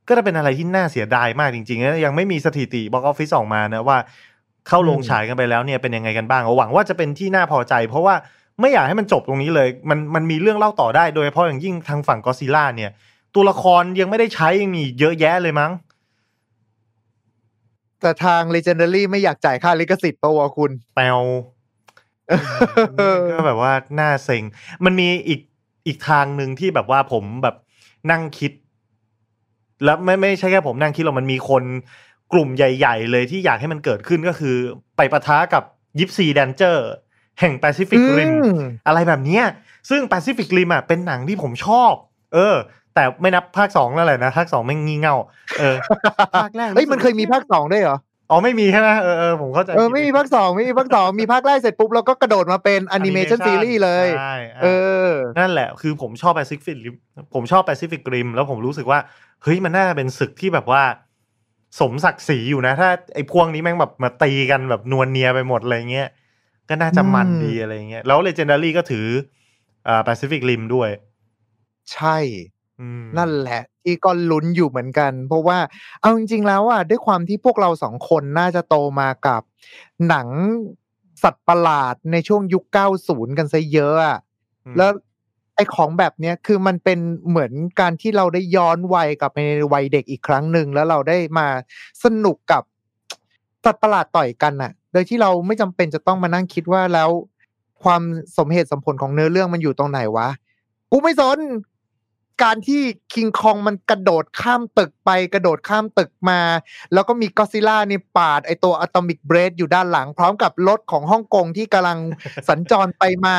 ก็จะเป็นอะไรที่น่าเสียดายมากจริงๆนะยังไม่มีสถิติบอกออฟฟิศออกมานะว่าเข้าโรงอืมฉายกันไปแล้วเนี่ยเป็นยังไงกันบ้างหวังว่าจะเป็นที่น่าพอใจ เพราะว่าไม่อยากให้มันจบตรงนี้เลย มันมันมีเรื่องเล่าต่อได้โดยเฉพาะอย่างยิ่งทางฝั่งก็ซิล่าเนี่ย ตัวละครยังไม่ได้ใช้ยังมีอีกเยอะแยะเลยมั้ง แต่ทาง Legendary ไม่อยากจ่ายค่าลิขสิทธิ์ปะวะคุณแปลวก็แบบว่าน่าเซ็ง มันมีอีกอีกทางหนึ่งที่แบบว่าผมแบบนั่งคิด แล้วไม่ไม่ใช่แค่ผมนั่งคิดหรอกมันมีคนกลุ่มใหญ่ ๆ เลยที่อยากให้มันเกิดขึ้นก็คือ ไปปะทะกับ Gipsy Danger แห่ง Pacific Rim อืมอะไรแบบเนี้ย ซึ่ง Pacific Rim อะเป็นหนังที่ผมชอบ เออ แต่ไม่นับภาคสองแล้วแหละนะภาคสองไม่งงี่เง่าเออภาคแรกเฮ้ยมันเคยมีภาคสองด้วยเหรออ๋อไม่มีใช่ไหมเออเออผมเข้าใจเออไม่มีภาคสองไม่มีภาคสองมีภาคแรกเสร็จปุ๊บแล้วก็กระโดดมาเป็นแอนิเมชันซีรีส์เลยใช่อะเออ นั่นแหละคือผมชอบ Pacific Rim ผมชอบ Pacific Rim แล้วผมรู้สึกว่า เฮ้ยมันน่าจะเป็นศึกที่แบบว่า สมศักดิ์ศรีอยู่นะ ถ้าไอ้พวกนี้แม่งแบบมาตีกันแบบนวลเนียไปหมดอะไรเงี้ยก็น่าจะมันอืมดีอะไรเงี้ยแล้ว Legendary ก็ถืออ่า Pacific Rim ด้วย ใช่อืม นั่นแหละ ที่ก็ลุ้นอยู่เหมือนกัน เพราะว่าเอาจริงๆแล้วอะด้วยความที่พวกเราสองคนน่าจะโตมากับ หนังสัตว์ประหลาดในช่วงยุค 90 กันซะเยอะอะอืมแล้วไอ้ของแบบเนี้ยคือมันเป็นเหมือนการที่เราได้ย้อนวัยกลับไปในวัยเด็กอีกครั้งหนึ่งแล้วเราได้มาสนุกกับสัตว์ประหลาดต่อยกันน่ะโดยที่เราไม่จำเป็นจะต้องมานั่งคิดว่าแล้ว ความสมเหตุสมผลของเนื้อเรื่องมันอยู่ตรงไหนวะ กูไม่สน การที่คิงคองมันกระโดดข้ามตึกไปกระโดดข้ามตึกมา แล้วก็มีก็ซิล่านี่ปาดไอตัวอะตอมิกเบรดอยู่ด้านหลัง พร้อมกับรถของฮ่องกงที่กำลังสัญจรไปมา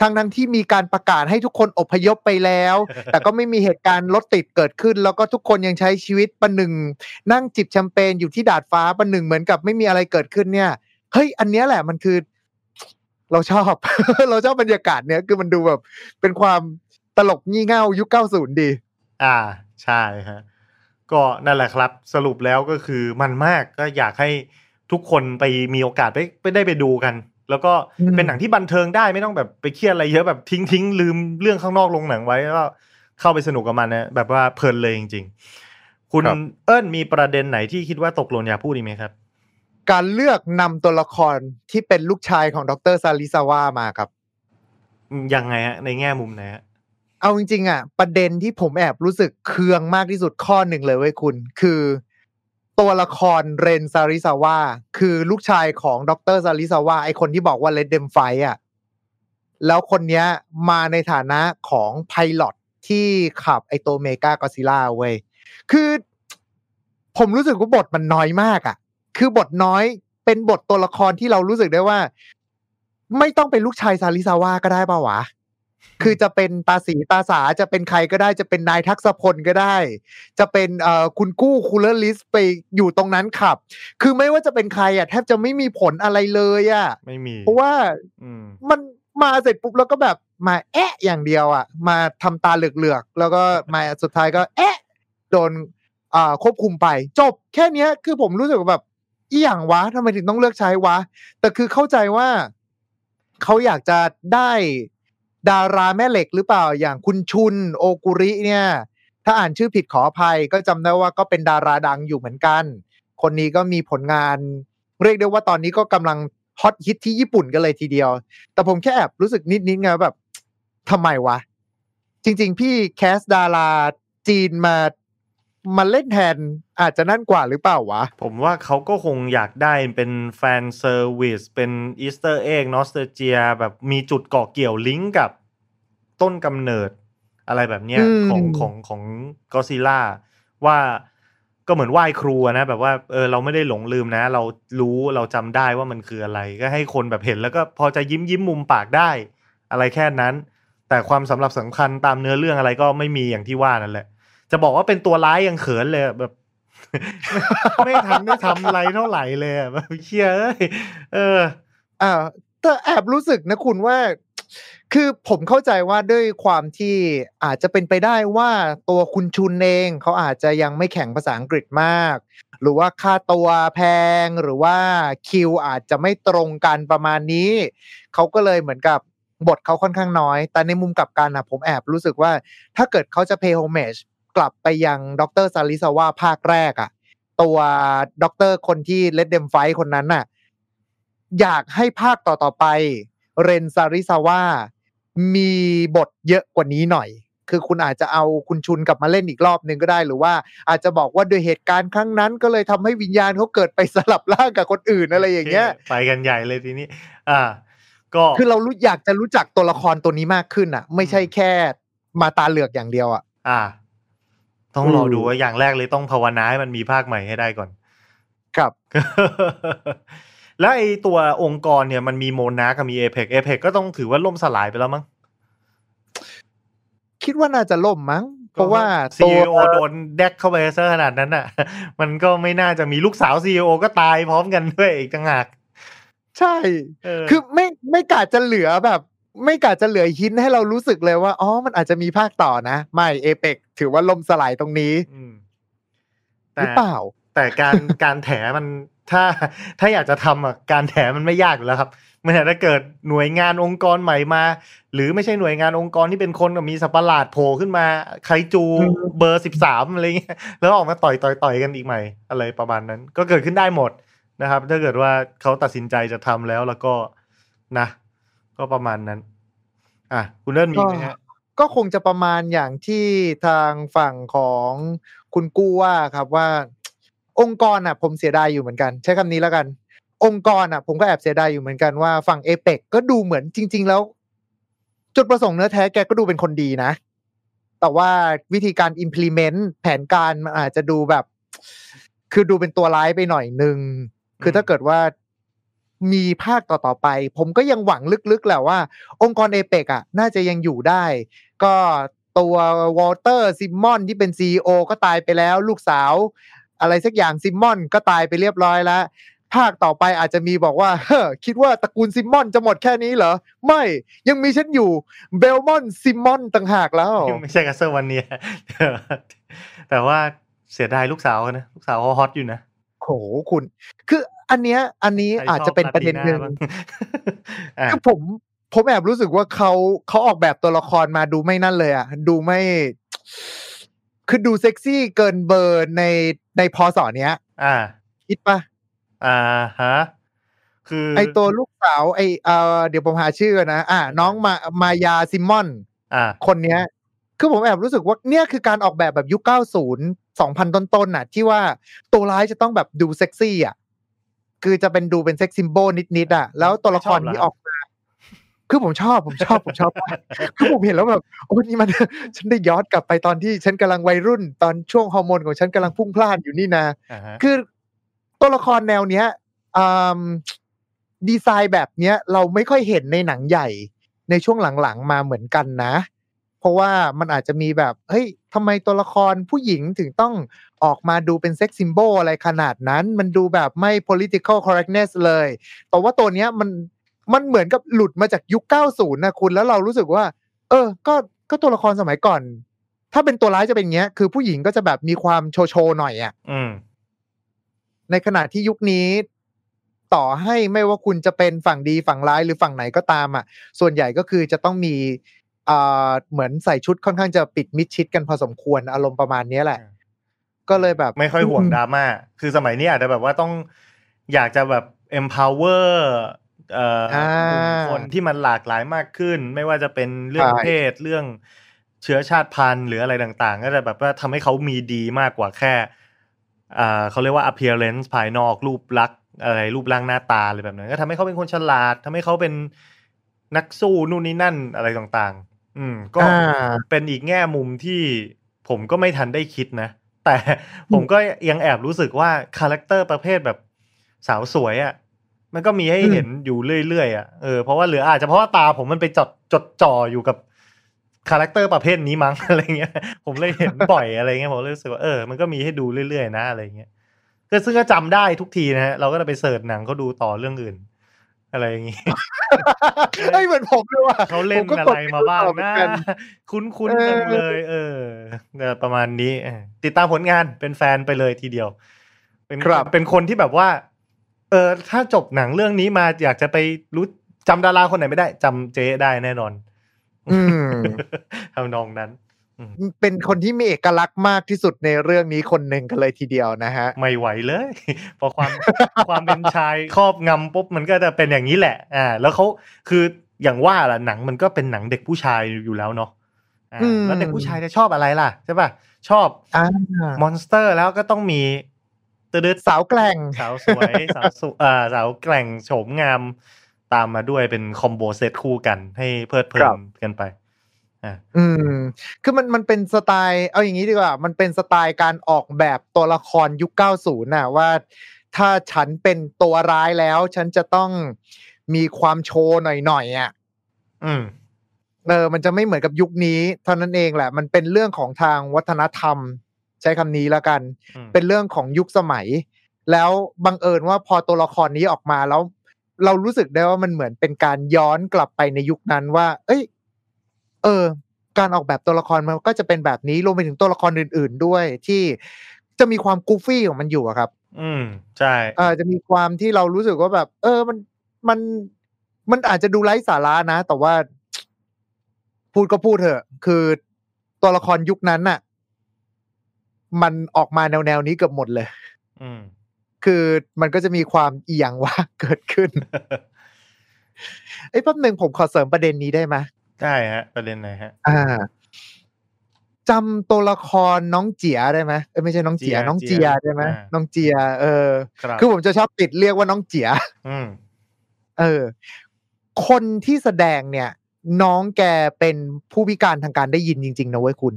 ทั้งทั้งที่มีการประกาศให้ทุกคนอพยพไปแล้ว แต่ก็ไม่มีเหตุการณ์รถติดเกิดขึ้น แล้วก็ทุกคนยังใช้ชีวิตประหนึ่ง นั่งจิบแชมเปญอยู่ที่ดาดฟ้าประหนึ่งเหมือนกับไม่มีอะไรเกิดขึ้นเนี่ยเฮ้ยอันเนี้ยแหละมันคือเราชอบ เราชอบบรรยากาศเนี้ยคือมันดูแบบเป็นความ ตลกงี่เง่ายุค90ดี อ่าใช่ฮะก็นั่นแหละครับ สรุปแล้วก็คือมันมากก็อยากให้ทุกคนไปมีโอกาสไปไปได้ไปดูกัน แล้วก็อืมเป็นหนังที่บันเทิงได้ไม่ต้องแบบไปเครียดอะไรเยอะแบบทิ้งทิ้งลืมเรื่องข้างนอกลงหนังไว้แล้วก็เข้าไปสนุกกับมันนะแบบว่าเพลินเลยจริง ๆ คุณครับเอิญมีประเด็นไหนที่คิดว่าตกหล่นอยากพูดอีกไหมครับ การเลือกนำตัวละครที่เป็นลูกชายของดรซาริซาวามาครับยังไงฮะในแง่มุมไหนฮะ เอาจริงๆอะ ประเด็นที่ผมแอบรู้สึกเคืองมากที่สุดข้อหนึ่งเลยเว้ยคุณ คือ ตัวละครเรนซาริซาวาคือลูกชายของดรซาริซาวาไอคนที่บอกว่า let them fightอะแล้วคนเนี้ยมาในฐานะของ pilot ที่ขับไอตัว Mechagodzilla เว้ยคือผมรู้สึกว่าบทมันน้อยมากอะ คือบทน้อยเป็นบทตัวละครที่เรารู้สึกได้ว่า ไม่ต้องเป็นลูกชายซาริซาวาก็ได้ป่าวะ คือจะเป็นตาสีตาสาจะเป็นใครก็ได้จะเป็นนายทักษพลก็ได้ จะเป็นเอ่อคุณกู้คูลเลอร์ลิสไปอยู่ตรงนั้นขับ คือไม่ว่าจะเป็นใครอะแทบจะไม่มีผลอะไรเลยอะไม่มี เพราะว่าอืมมันมาเสร็จปุ๊บแล้วก็แบบมาแอะอย่างเดียวอะ มาทำตาเหลือกๆแล้วก็มาสุดท้ายก็ แอะโดนอ่าควบคุมไป จบแค่เนี้ยคือผมรู้สึกว่าแบบอีหยังวะทำไมถึงต้องเลือกใช้วะ แต่คือเข้าใจว่าเขาอยากจะได้ ดาราแม่เหล็กหรือเปล่าอย่างคุณชุนโอกุริเนี่ย ถ้าอ่านชื่อผิดขออภัยก็จำได้ว่าก็เป็นดาราดังอยู่เหมือนกัน คนนี้ก็มีผลงาน เรียกได้ว่าตอนนี้ก็กำลังฮอตฮิตที่ญี่ปุ่นกันเลยทีเดียว แต่ผมแค่แอบรู้สึกนิดๆไงว่าแบบทำไมวะ จริง ๆ พี่ cast ดาราจีนมา มาเล่นแทนอาจจะนั่นกว่าหรือเปล่าวะ ผมว่าเขาก็คงอยากได้เป็น fan service เป็น easter egg nostalgia แบบมีจุดเกาะเกี่ยวลิงก์กับต้นกำเนิดอะไรแบบเนี้ยอืมของของของก็ซิล่าว่าก็เหมือนไหว้ครูอะนะแบบว่าเออเราไม่ได้หลงลืมนะ เรารู้เราจำได้ว่ามันคืออะไร ก็ให้คนแบบเห็นแล้วก็พอจะยิ้มยิ้มมุมปากได้ อะไรแค่นั้น แต่ความสำหรับสำคัญตามเนื้อเรื่องอะไรก็ไม่มีอย่างที่ว่านั่นแหละ จะบอกว่าเป็นตัวร้ายยังเขินเลยแบบ ไม่ทันได้ทำอะไรเท่าไหร่เลยแบบเชี่ยเอ้ยเอออ่าแต่แอบรู้สึกนะคุณว่า คือผมเข้าใจว่าด้วยความที่อาจจะเป็นไปได้ว่าตัวคุณชุนเองเขาอาจจะยังไม่แข็งภาษาอังกฤษมาก หรือว่าค่าตัวแพงหรือว่าคิวอาจจะไม่ตรงกันประมาณนี้เขาก็เลยเหมือนกับบทเขาค่อนข้างน้อย แต่ในมุมกลับกันนะผมแอบรู้สึกว่าถ้าเกิดเขาจะ pay homage กลับไปยังดรซาริซาวะภาคแรกอะตัวดรคนที่เลดเดมไฟคนนั้นน่ะ อยากให้ภาคต่อๆไป เรนซาริซาวะมีบทเยอะกว่านี้หน่อย คือคุณอาจจะเอาคุณชุนกลับมาเล่นอีกรอบหนึ่งก็ได้ หรือว่าอาจจะบอกว่าโดยเหตุการณ์ครั้งนั้น ก็เลยทำให้วิญญาณเขาเกิดไปสลับร่างกับคนอื่นอะไรอย่างเงี้ย ไปกันใหญ่เลยทีนี้ อ่า ก็คือเรารู้อยากจะรู้จักตัวละครตัวนี้มากขึ้นอะ ไม่ใช่แค่มาตาเหลือกอย่างเดียวอะ อ่า ต้องรออืมดูว่าอย่างแรกเลยต้องภาวนาให้มันมีภาคใหม่ให้ได้ก่อน ครับ แล้วไอ้ตัวองค์กรเนี่ยมันมีโมนากับมีเอเ c กเอเ c กก็ต้องถือว่าล่มสลายไปแล้วมั้ง คิดว่าน่าจะล่มมั้ง เพราะว่าซีตัวโอโดนแดกเข้าไปซะขนาดนั้นอะ มันก็ไม่น่าจะมีลูกสาวซีอก็ตายพร้อมกันด้วยอีกต่างหาก ใช่เออคือไม่ไม่กาจะเหลือแบบ ไม่กาจะเหลือหินให้เรารู้สึกเลยว่าอ๋อมันอาจจะมีภาคต่อนะ ไม่เอเปกถือว่าล่มสลายตรงนี้อืมหแต่รือเปล่า แต่การการแถมันถ้าถ้าอยากจะทำอะการแถมันไม่ยากอยู่แล้วครับไม่แต่ถ้าเกิดหน่วยงานองค์กรใหม่มา หรือไม่ใช่หน่วยงานองค์กรที่เป็นคนกับมีสัตว์ประหลาดโผล่ขึ้นมาไคจูอืมเบอร์สิบสามอะไรเงี้ยแล้วออกมาต่อยต่อยต่อยกันอีกใหม่ อะไรประมาณนั้น ก็เกิดขึ้นได้หมดนะครับ ถ้าเกิดว่าเขาตัดสินใจจะทำแล้วแล้วก็นะ ก็ประมาณนั้น อะ คุณเลิ่นมีไหมฮะก็คงจะประมาณอย่างที่ทางฝั่งของคุณกู้ว่าครับว่า องค์กรอะ ผมเสียดายอยู่เหมือนกัน ใช้คำนี้แล้วกัน องค์กรอะ ผมก็แอบเสียดายอยู่เหมือนกันว่าฝั่งเอเปกก็ดูเหมือนจริง ๆ แล้ว จุดประสงค์เนื้อแท้แกก็ดูเป็นคนดีนะ แต่ว่าวิธีการ implement แผนการมันอาจจะดูแบบ คือดูเป็นตัวร้ายไปหน่อยหนึ่งคือถ้าเกิดว่า มีภาคต่อๆไป ผมก็ยังหวังลึกๆแหละว่า องค์กร Apex อะน่าจะยังอยู่ได้ ก็ตัววอลเตอร์ซิมมอนที่เป็น CEO ก็ตายไปแล้ว ลูกสาว อะไรสักอย่างซิมมอนก็ตายไปเรียบร้อยแล้วภาคต่อไปอาจจะมีบอกว่าเฮ้อคิดว่าตระกูลซิมมอนจะหมดแค่นี้เหรอ ไม่ยังมีฉันอยู่เบลมอนซิมมอนต่างหากแล้ว ไม่ใช่ Castlevaniaแต่ว่าเสียดายลูกสาวเขานะ ลูกสาวเขาฮอตอยู่นะโหคุณ คือ อันเนี้ย อันนี้ใครอาจชบจะเป็นประเด็นหนึ่งลาติาบ้าอะคือผมผมแอบรู้สึกว่าเขาเขาออกแบบตัวละครมาดูไม่นั่นเลยอะ ดูไม่ คือดูเซ็กซี่เกินเบอร์ในในพอสอเนี้ย อ่า คิดปะอ่าฮะคือ ไอตัวลูกสาวไอเออเดี๋ยวผมหาชื่อนะอ่า น้องมามายาซิมมอน อ่า คนเนี้ย คือผมแอบรู้สึกว่าเนี่ยคือการออกแบบแบบยุค90 2000ต้นๆน่ะ ที่ว่าตัวร้ายจะต้องแบบดูเซ็กซี่อะ คือจะเป็นดูเป็น sex symbol นิดๆอะ แล้วตัวละครไม่ชอบเหรอที่ออกมา คือผมชอบผมชอบผมชอบมากคือผมเห็นแล้วแบบโอ้นี่มันฉันได้ย้อนกลับไปตอนที่ฉันกำลังวัยรุ่น ตอนช่วงฮอร์โมนของฉันกำลังพุ่งพล่านอยู่นี่นะอ่าฮะคือตัวละครแนวเนี้ยอืมดีไซน์แบบเนี้ย เราไม่ค่อยเห็นในหนังใหญ่ในช่วงหลังๆมาเหมือนกันนะ เพราะว่ามันอาจจะมีแบบเฮ้ยทำไมตัวละครผู้หญิงถึงต้องออกมาดูเป็นเซ็กซิมโบอะไรขนาดนั้น มันดูแบบไม่ political correctness เลย แต่ว่าตัวเนี้ยมันมันเหมือนกับหลุดมาจากยุค 90 นะคุณแล้วเรารู้สึกว่า เออ ก็ก็ตัวละครสมัยก่อน ถ้าเป็นตัวร้ายจะเป็นอย่างเงี้ย คือผู้หญิงก็จะแบบมีความโชว์โชว์หน่อยอะอืมในขณะที่ยุคนี้ต่อให้ไม่ว่าคุณจะเป็นฝั่งดีฝั่งร้ายหรือฝั่งไหนก็ตามอะ ส่วนใหญ่ก็คือจะต้องมีอ่า เหมือนใส่ชุดค่อนข้างจะปิดมิดชิดกันพอสมควรอารมณ์ประมาณเนี้ยแหละ ก็เลยแบบไม่ค่อยห่วงดราม่าคือสมัยนี้อาจจะแบบว่าต้องอยากจะแบบ empower เอ่ออ่ากลุ่มคนที่มันหลากหลายมากขึ้น ไม่ว่าจะเป็นเรื่องใช่เพศเรื่องเชื้อชาติพันธุ์หรืออะไรต่างๆ ก็จะแบบว่าทำให้เขามีดีมากกว่าแค่อ่าเขาเรียกว่า appearance ภายนอกรูปลักษณ์อะไรรูปร่างหน้าตาอะไรแบบนั้นก็ทำให้เขาเป็นคนฉลาดทำให้เขาเป็นนักสู้นู่นนี่นั่นอะไรต่างๆ อืม ก็อ่าเป็นอีกแง่มุมที่ผมก็ไม่ทันได้คิดนะ แต่ผมก็ยังแอบรู้สึกว่า character ประเภทแบบสาวสวยอะ่ะ มันก็มีให้เห็นอยู่เรื่อยๆอะเออเพราะว่าหรืออาจจะเพราะว่าตาผมมันไปจดจดจ่ออยู่กับ character ประเภทนี้มั้งอะไรเงี้ย ผมเลยเห็นบ่อยอะไรเงี้ยผมเลยรู้สึกว่าเออมันก็มีให้ดูเรื่อยๆนะอะไรเงี้ยก็ซึ่งก็จำได้ทุกทีนะฮะเราก็จะไปเสิร์ชหนังเขาดูต่อเรื่องอื่น อะไรอย่างงี้เฮ้ยเหมือนผมเลยว่ะเขาเล่นผมก็อะกดไรมาบ้างไปดูต่อเหมือนะนกันคุ้นเอๆอจังเลย เออเนี่ยประมาณนี้เออติดตามผลงานเป็นแฟนไปเลยทีเดียว เป็นครับเป็นคนที่แบบว่า เออ ถ้าจบหนังเรื่องนี้มาอยากจะไปรู้จำดาราคนไหนไม่ได้จำเจ๊ได้แน่นอนอืมทำนองนั้น เป็นคนที่มีเอกลักษณ์มากที่สุดในเรื่องนี้คนหนึ่งกันเลยทีเดียวนะฮะ ไม่ไหวเลย พอความความเป็นชายครอบงำปุ๊บมันก็จะเป็นอย่างนี้แหละ อ่า แล้วเขาคืออย่างว่าล่ะหนังมันก็เป็นหนังเด็กผู้ชายอยู่แล้วเนาะอ่าอืมแล้วเด็กผู้ชายจะชอบอะไรล่ะใช่ป่ะชอบอ่า monster แล้วก็ต้องมีตืดๆสาวแกร่งสาวสวยสาวสุอ่าสาวแกร่งโฉมงามตามมาด้วยเป็นคอมโบเซตคู่กันให้เพลิดเพลิครันบกันไป อ่าอืม คือมันมันเป็นสไตล์ เอาอย่างนี้ดีกว่า มันเป็นสไตล์การออกแบบตัวละครยุค90น่ะว่า ถ้าฉันเป็นตัวร้ายแล้ว ฉันจะต้องมีความโชว์หน่อยๆอะ อืม เออ มันจะไม่เหมือนกับยุคนี้เท่านั้นเองแหละ มันเป็นเรื่องของทางวัฒนธรรม ใช้คำนี้แล้วกันอืมเป็นเรื่องของยุคสมัย แล้วบังเอิญว่าพอตัวละครนี้ออกมาแล้ว เรารู้สึกได้ว่ามันเหมือนเป็นการย้อนกลับไปในยุคนั้นว่า เอ้ย เออ การออกแบบตัวละครมันก็จะเป็นแบบนี้รวมไปถึงตัวละครอื่น ๆด้วยที่จะมีความกูฟี่ของมันอยู่อะครับ อืมใช่เออจะมีความที่เรารู้สึกว่าแบบ เออมันมันมันอาจจะดูไร้สาระนะ แต่ว่า พูดก็พูดเถอะ คือตัวละครยุคนั้นน่ะ มันออกมาแนวแนวๆนี้เกือบหมดเลย อืม คือมันก็จะมีความเอียงว่าเกิดขึ้นเอ้ยแป๊บหนึ่งผมขอเสริมประเด็นนี้ได้ไหม ได้ฮะ ประเด็นไหนฮะ อ่าจำตัวละครน้องเจียได้ไหมเอ้ยไม่ใช่น้องเจียเจียน้องเจียเจียได้ไหมอ่าน้องเจีย เออครับคือผมจะชอบติดเรียกว่าน้องเจียอืมเออ คนที่แสดงเนี่ย น้องแกเป็นผู้พิการทางการได้ยินจริง ๆ นะเว้ยคุณ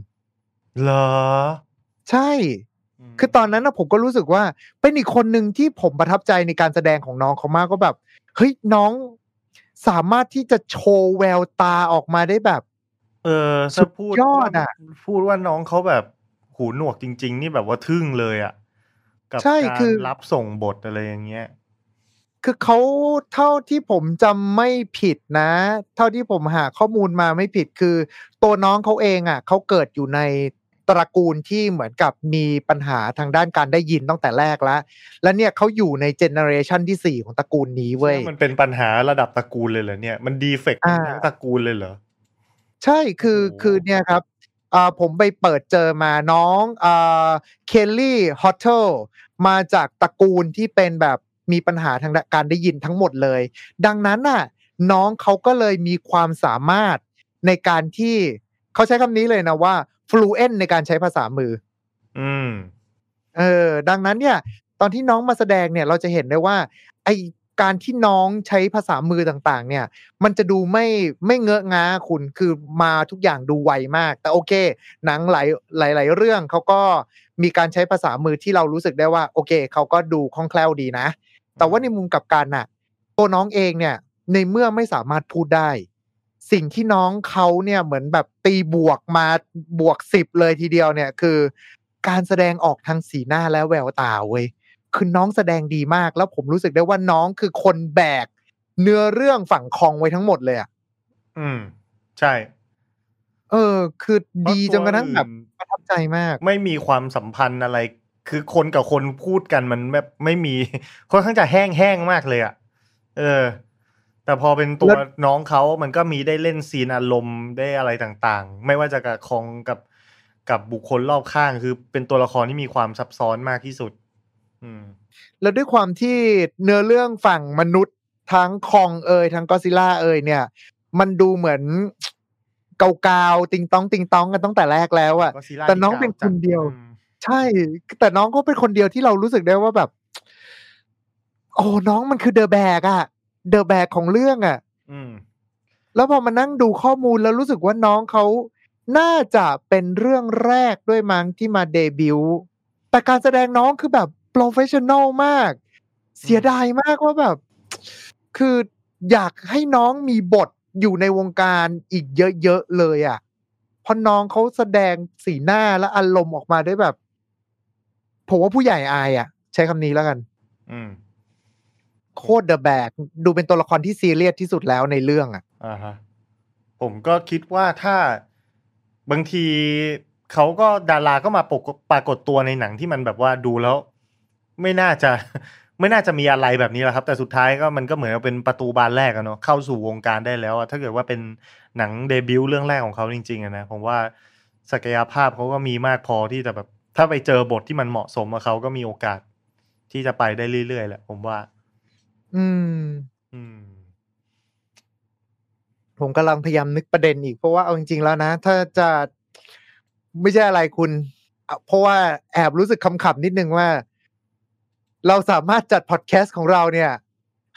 เหรอ ใช่มคือตอนนั้นนะผมก็รู้สึกว่า เป็นอีกคนหนึ่งที่ผมประทับใจในการแสดงของน้องเขามากก็แบบเฮ้ยน้อง สามารถที่จะโชว์แววตาออกมาได้แบบ เออสุถ้าดพูดยอดว่าอะพูดว่าน้องเขาแบบหูหนวกจริง ๆ นี่แบบว่าทึ่งเลยอะ กับใช่การคือรับส่งบทอะไรอย่างเงี้ยคือเขาเท่าที่ผมจำไม่ผิดนะ เท่าที่ผมหาข้อมูลมาไม่ผิดคือ ตัวน้องเขาเองอะเขาเกิดอยู่ใน ตระกูลที่เหมือนกับมีปัญหาทางด้านการได้ยินตั้งแต่แรกแล้ว และเนี่ยเขาอยู่ใน generation ที่สี่ของตระกูลนี้เว้ย มันเป็นปัญหาระดับตระกูลเลยเหรอเนี่ย มัน defect อ่าทั้งตระกูลเลยเหรอ ใช่ คือโอ้คือเนี่ยครับอ่าผมไปเปิดเจอมาน้องอ่า Kaylee Hottleมาจากตระกูลที่เป็นแบบมีปัญหาทางการได้ยินทั้งหมดเลย ดังนั้นน่ะ น้องเขาก็เลยมีความสามารถในการที่เขาใช้คำนี้เลยนะว่า fluent ในการใช้ภาษามือ อืม เออ ดังนั้นเนี่ย ตอนที่น้องมาแสดงเนี่ย เราจะเห็นได้ว่า ไอการที่น้องใช้ภาษามือต่างๆ เนี่ย มันจะดูไม่ไม่เงอะง้าคุณคือมาทุกอย่างดูไวมาก แต่โอเค หนังหลายหลายหลายเรื่องเขาก็มีการใช้ภาษามือที่เรารู้สึกได้ว่า โอเคเขาก็ดูคล่องแคล่วดีนะ แต่ว่าในมุมกลับกันน่ะ ตัวน้องเองเนี่ย ในเมื่อไม่สามารถพูดได้ สิ่งที่น้องเขาเนี่ยเหมือนแบบตีบวกมาบวกสิบเลยทีเดียวเนี่ยคือ การแสดงออกทางสีหน้าและแววตาเว้ยคือน้องแสดงดีมาก แล้วผมรู้สึกได้ว่าน้องคือคนแบก เนื้อเรื่องฝั่งคองไว้ทั้งหมดเลยอะอืม ใช่ เออ คือดีจนกระทั่งแบบเพราะตัวอื่นประทับใจมาก ไม่มีความสัมพันธ์อะไร คือคนกับคนพูดกันมันแบบไม่มีค่อนข้างจะแห้งแห้งๆมากเลยอะ่ะเออ แต่พอเป็นตัวแล้วน้องเขามันก็มีได้เล่นซีนอารมณ์ได้อะไรต่างๆ ไม่ว่าจะกับคองกับกับบุคคลรอบข้าง คือเป็นตัวละครที่มีความซับซ้อนมากที่สุด อืม แล้วด้วยความที่เนื้อเรื่องฝั่งมนุษย์ทั้งคองเอยทั้งก็ซิล่าเอยเนี่ย มันดูเหมือนเกาๆติงต้องติงต้องกันตั้งแต่แรกแล้วอะก็ซีร่าแต่น้องที่เป็นกาวคนเดียวอืมใช่ แต่น้องก็เป็นคนเดียวที่เรารู้สึกได้ว่าแบบ โอ้น้องมันคือเดอะแบกอะ เดอะแบกของเรื่องอะอืมแล้วพอมานั่งดูข้อมูลแล้วรู้สึกว่าน้องเขาน่าจะเป็นเรื่องแรกด้วยมั้งที่มาเดบิวต์แต่การแสดงน้องคือแบบ professional มาก เสียดายมากว่าแบบ คืออยากให้น้องมีบทอยู่ในวงการอีกเยอะๆเลยอะ่ะเพราะน้องเขาแสดงสีหน้าและอารมณ์ออกมาได้แบบ ผมว่าผู้ใหญ่อายอะ่ะ ใช้คำนี้แล้วกัน อืม โคตร the แบกดูเป็นตัวละครที่ซีเรียสที่สุดแล้วในเรื่องอะอ่าฮะผมก็คิดว่าถ้าบางทีเขาก็ดาราก็มาปกปรากฏตัวในหนังที่มันแบบว่าดูแล้ว ไม่น่าจะไม่น่าจะมีอะไรแบบนี้แหละครับ แต่สุดท้ายก็มันก็เหมือนเป็นประตูบานแรกอะเนาะเข้าสู่วงการได้แล้วอะถ้าเกิดว่าเป็นหนังเดบิวต์เรื่องแรกของเขาจริงๆอะนะผมว่าศักยภาพเขาก็มีมากพอที่จะแบบ ถ้าไปเจอบทที่มันเหมาะสมกับเขาก็มีโอกาสที่จะไปได้เรื่อยๆแหละผมว่า อืม อืม ผมกำลังพยายามนึกประเด็นอีก เพราะว่าเอาจริงๆแล้วนะ ถ้าจะไม่ใช่อะไรคุณอะเพราะว่าแอบรู้สึกคำขับนิดนึงว่า เราสามารถจัดพอดแคสต์ของเราเนี่ย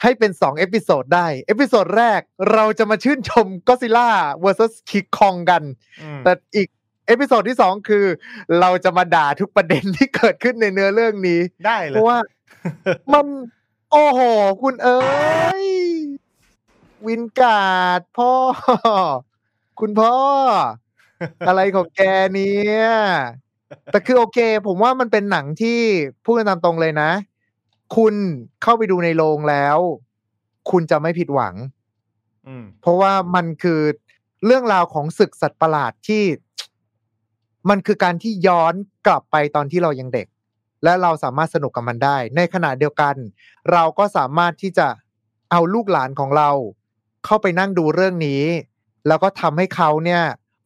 ให้เป็นสอง episode ได้ episode แรกเราจะมาชื่นชมก็ซิล่า vs คิงคองกันอืมแต่อีก episode ที่สองคือ เราจะมาด่าทุกประเด็นที่เกิดขึ้นในเนื้อเรื่องนี้ ได้เลเพยราะว่ามัน โอ้โห คุณเอ้ยวินการ์ดพ่อ คุณพ่อ อะไรของแกเนี่ย แต่คือโอเค ผมว่ามันเป็นหนังที่พูดกันตามตรงเลยนะ คุณเข้าไปดูในโรงแล้ว คุณจะไม่ผิดหวังอืมเพราะว่ามันคือเรื่องราวของศึกสัตว์ประหลาดที่ มันคือการที่ย้อนกลับไปตอนที่เรายังเด็ก และเราสามารถสนุกกับมันได้ ในขณะเดียวกัน เราก็สามารถที่จะเอาลูกหลานของเรา เข้าไปนั่งดูเรื่องนี้ แล้วก็ทำให้เขาเนี่ย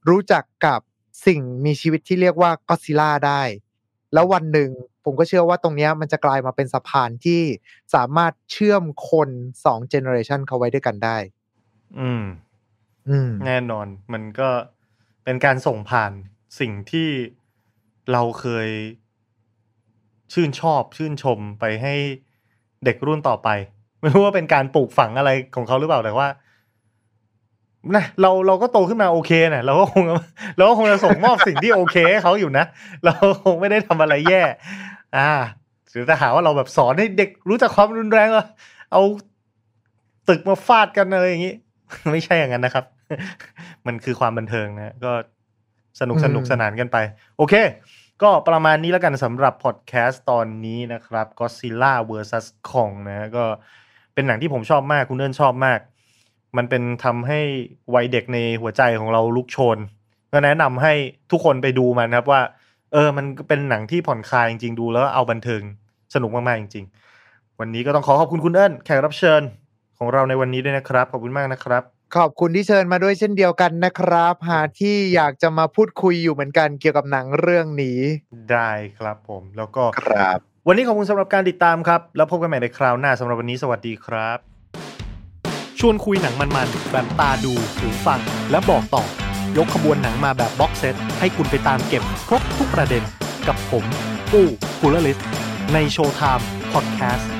รู้จักกับสิ่งมีชีวิตที่เรียกว่าก็ซิล่าได้ แล้ววันหนึ่งผมก็เชื่อว่าตรงเนี้ยมันจะกลายมาเป็นสะพานที่สามารถเชื่อมคนสอง generation เขาไว้ด้วยกันได้ อืม อืม แน่นอน มันก็เป็นการส่งผ่านสิ่งที่เราเคย ชื่นชอบชื่นชมไปให้เด็กรุ่นต่อไปไม่รู้ว่าเป็นการปลูกฝังอะไรของเขาหรือเปล่าแต่ว่านะเราเราก็โตขึ้นมาโอเคนะเราก็คงเราก็คงจะส่งมอบสิ่งที่โอเคให้เขาอยู่นะเราคงไม่ได้ทำอะไรแย่ อ่าหรือถ้าหาว่าเราแบบสอนให้เด็กรู้จักความรุนแรงอะเอาตึกมาฟาดกันอะไรอย่างนี้ ไม่ใช่อย่างนั้นนะครับ มันคือความบันเทิงนะก็สนุกอืมสนุกสนานกันไป โอเค ก็ประมาณนี้แล้วกันสำหรับพอดแคสต์ตอนนี้นะครับ Godzilla vs Kong นะก็เป็นหนังที่ผมชอบมากคุณเอิญชอบมาก มันเป็นทำให้วัยเด็กในหัวใจของเราลุกโชน ก็แนะนำให้ทุกคนไปดูมันครับว่า เออมันเป็นหนังที่ผ่อนคลายจริงๆดูแล้วเอาบันเทิงสนุกมากๆจริงๆ วันนี้ก็ต้องขอขอบคุณคุณเอิญแขกรับเชิญของเราในวันนี้ด้วยนะครับ ขอบคุณมากนะครับ ขอบคุณที่เชิญมาด้วยเช่นเดียวกันนะครับ หาที่อยากจะมาพูดคุยอยู่เหมือนกันเกี่ยวกับหนังเรื่องนี้ ได้ครับผมแล้วก็ครับ วันนี้ขอบคุณสำหรับการติดตามครับ แล้วพบกันใหม่ในคราวหน้าสำหรับวันนี้สวัสดีครับ ชวนคุยหนังมันๆแบบตาดูหูฟังและบอกต่อ ยกขบวนหนังมาแบบบ็อกเซตให้คุณไปตามเก็บครบทุกประเด็น กับผมกู้คูลลิสในโชว์ไทม์พอดแคสต์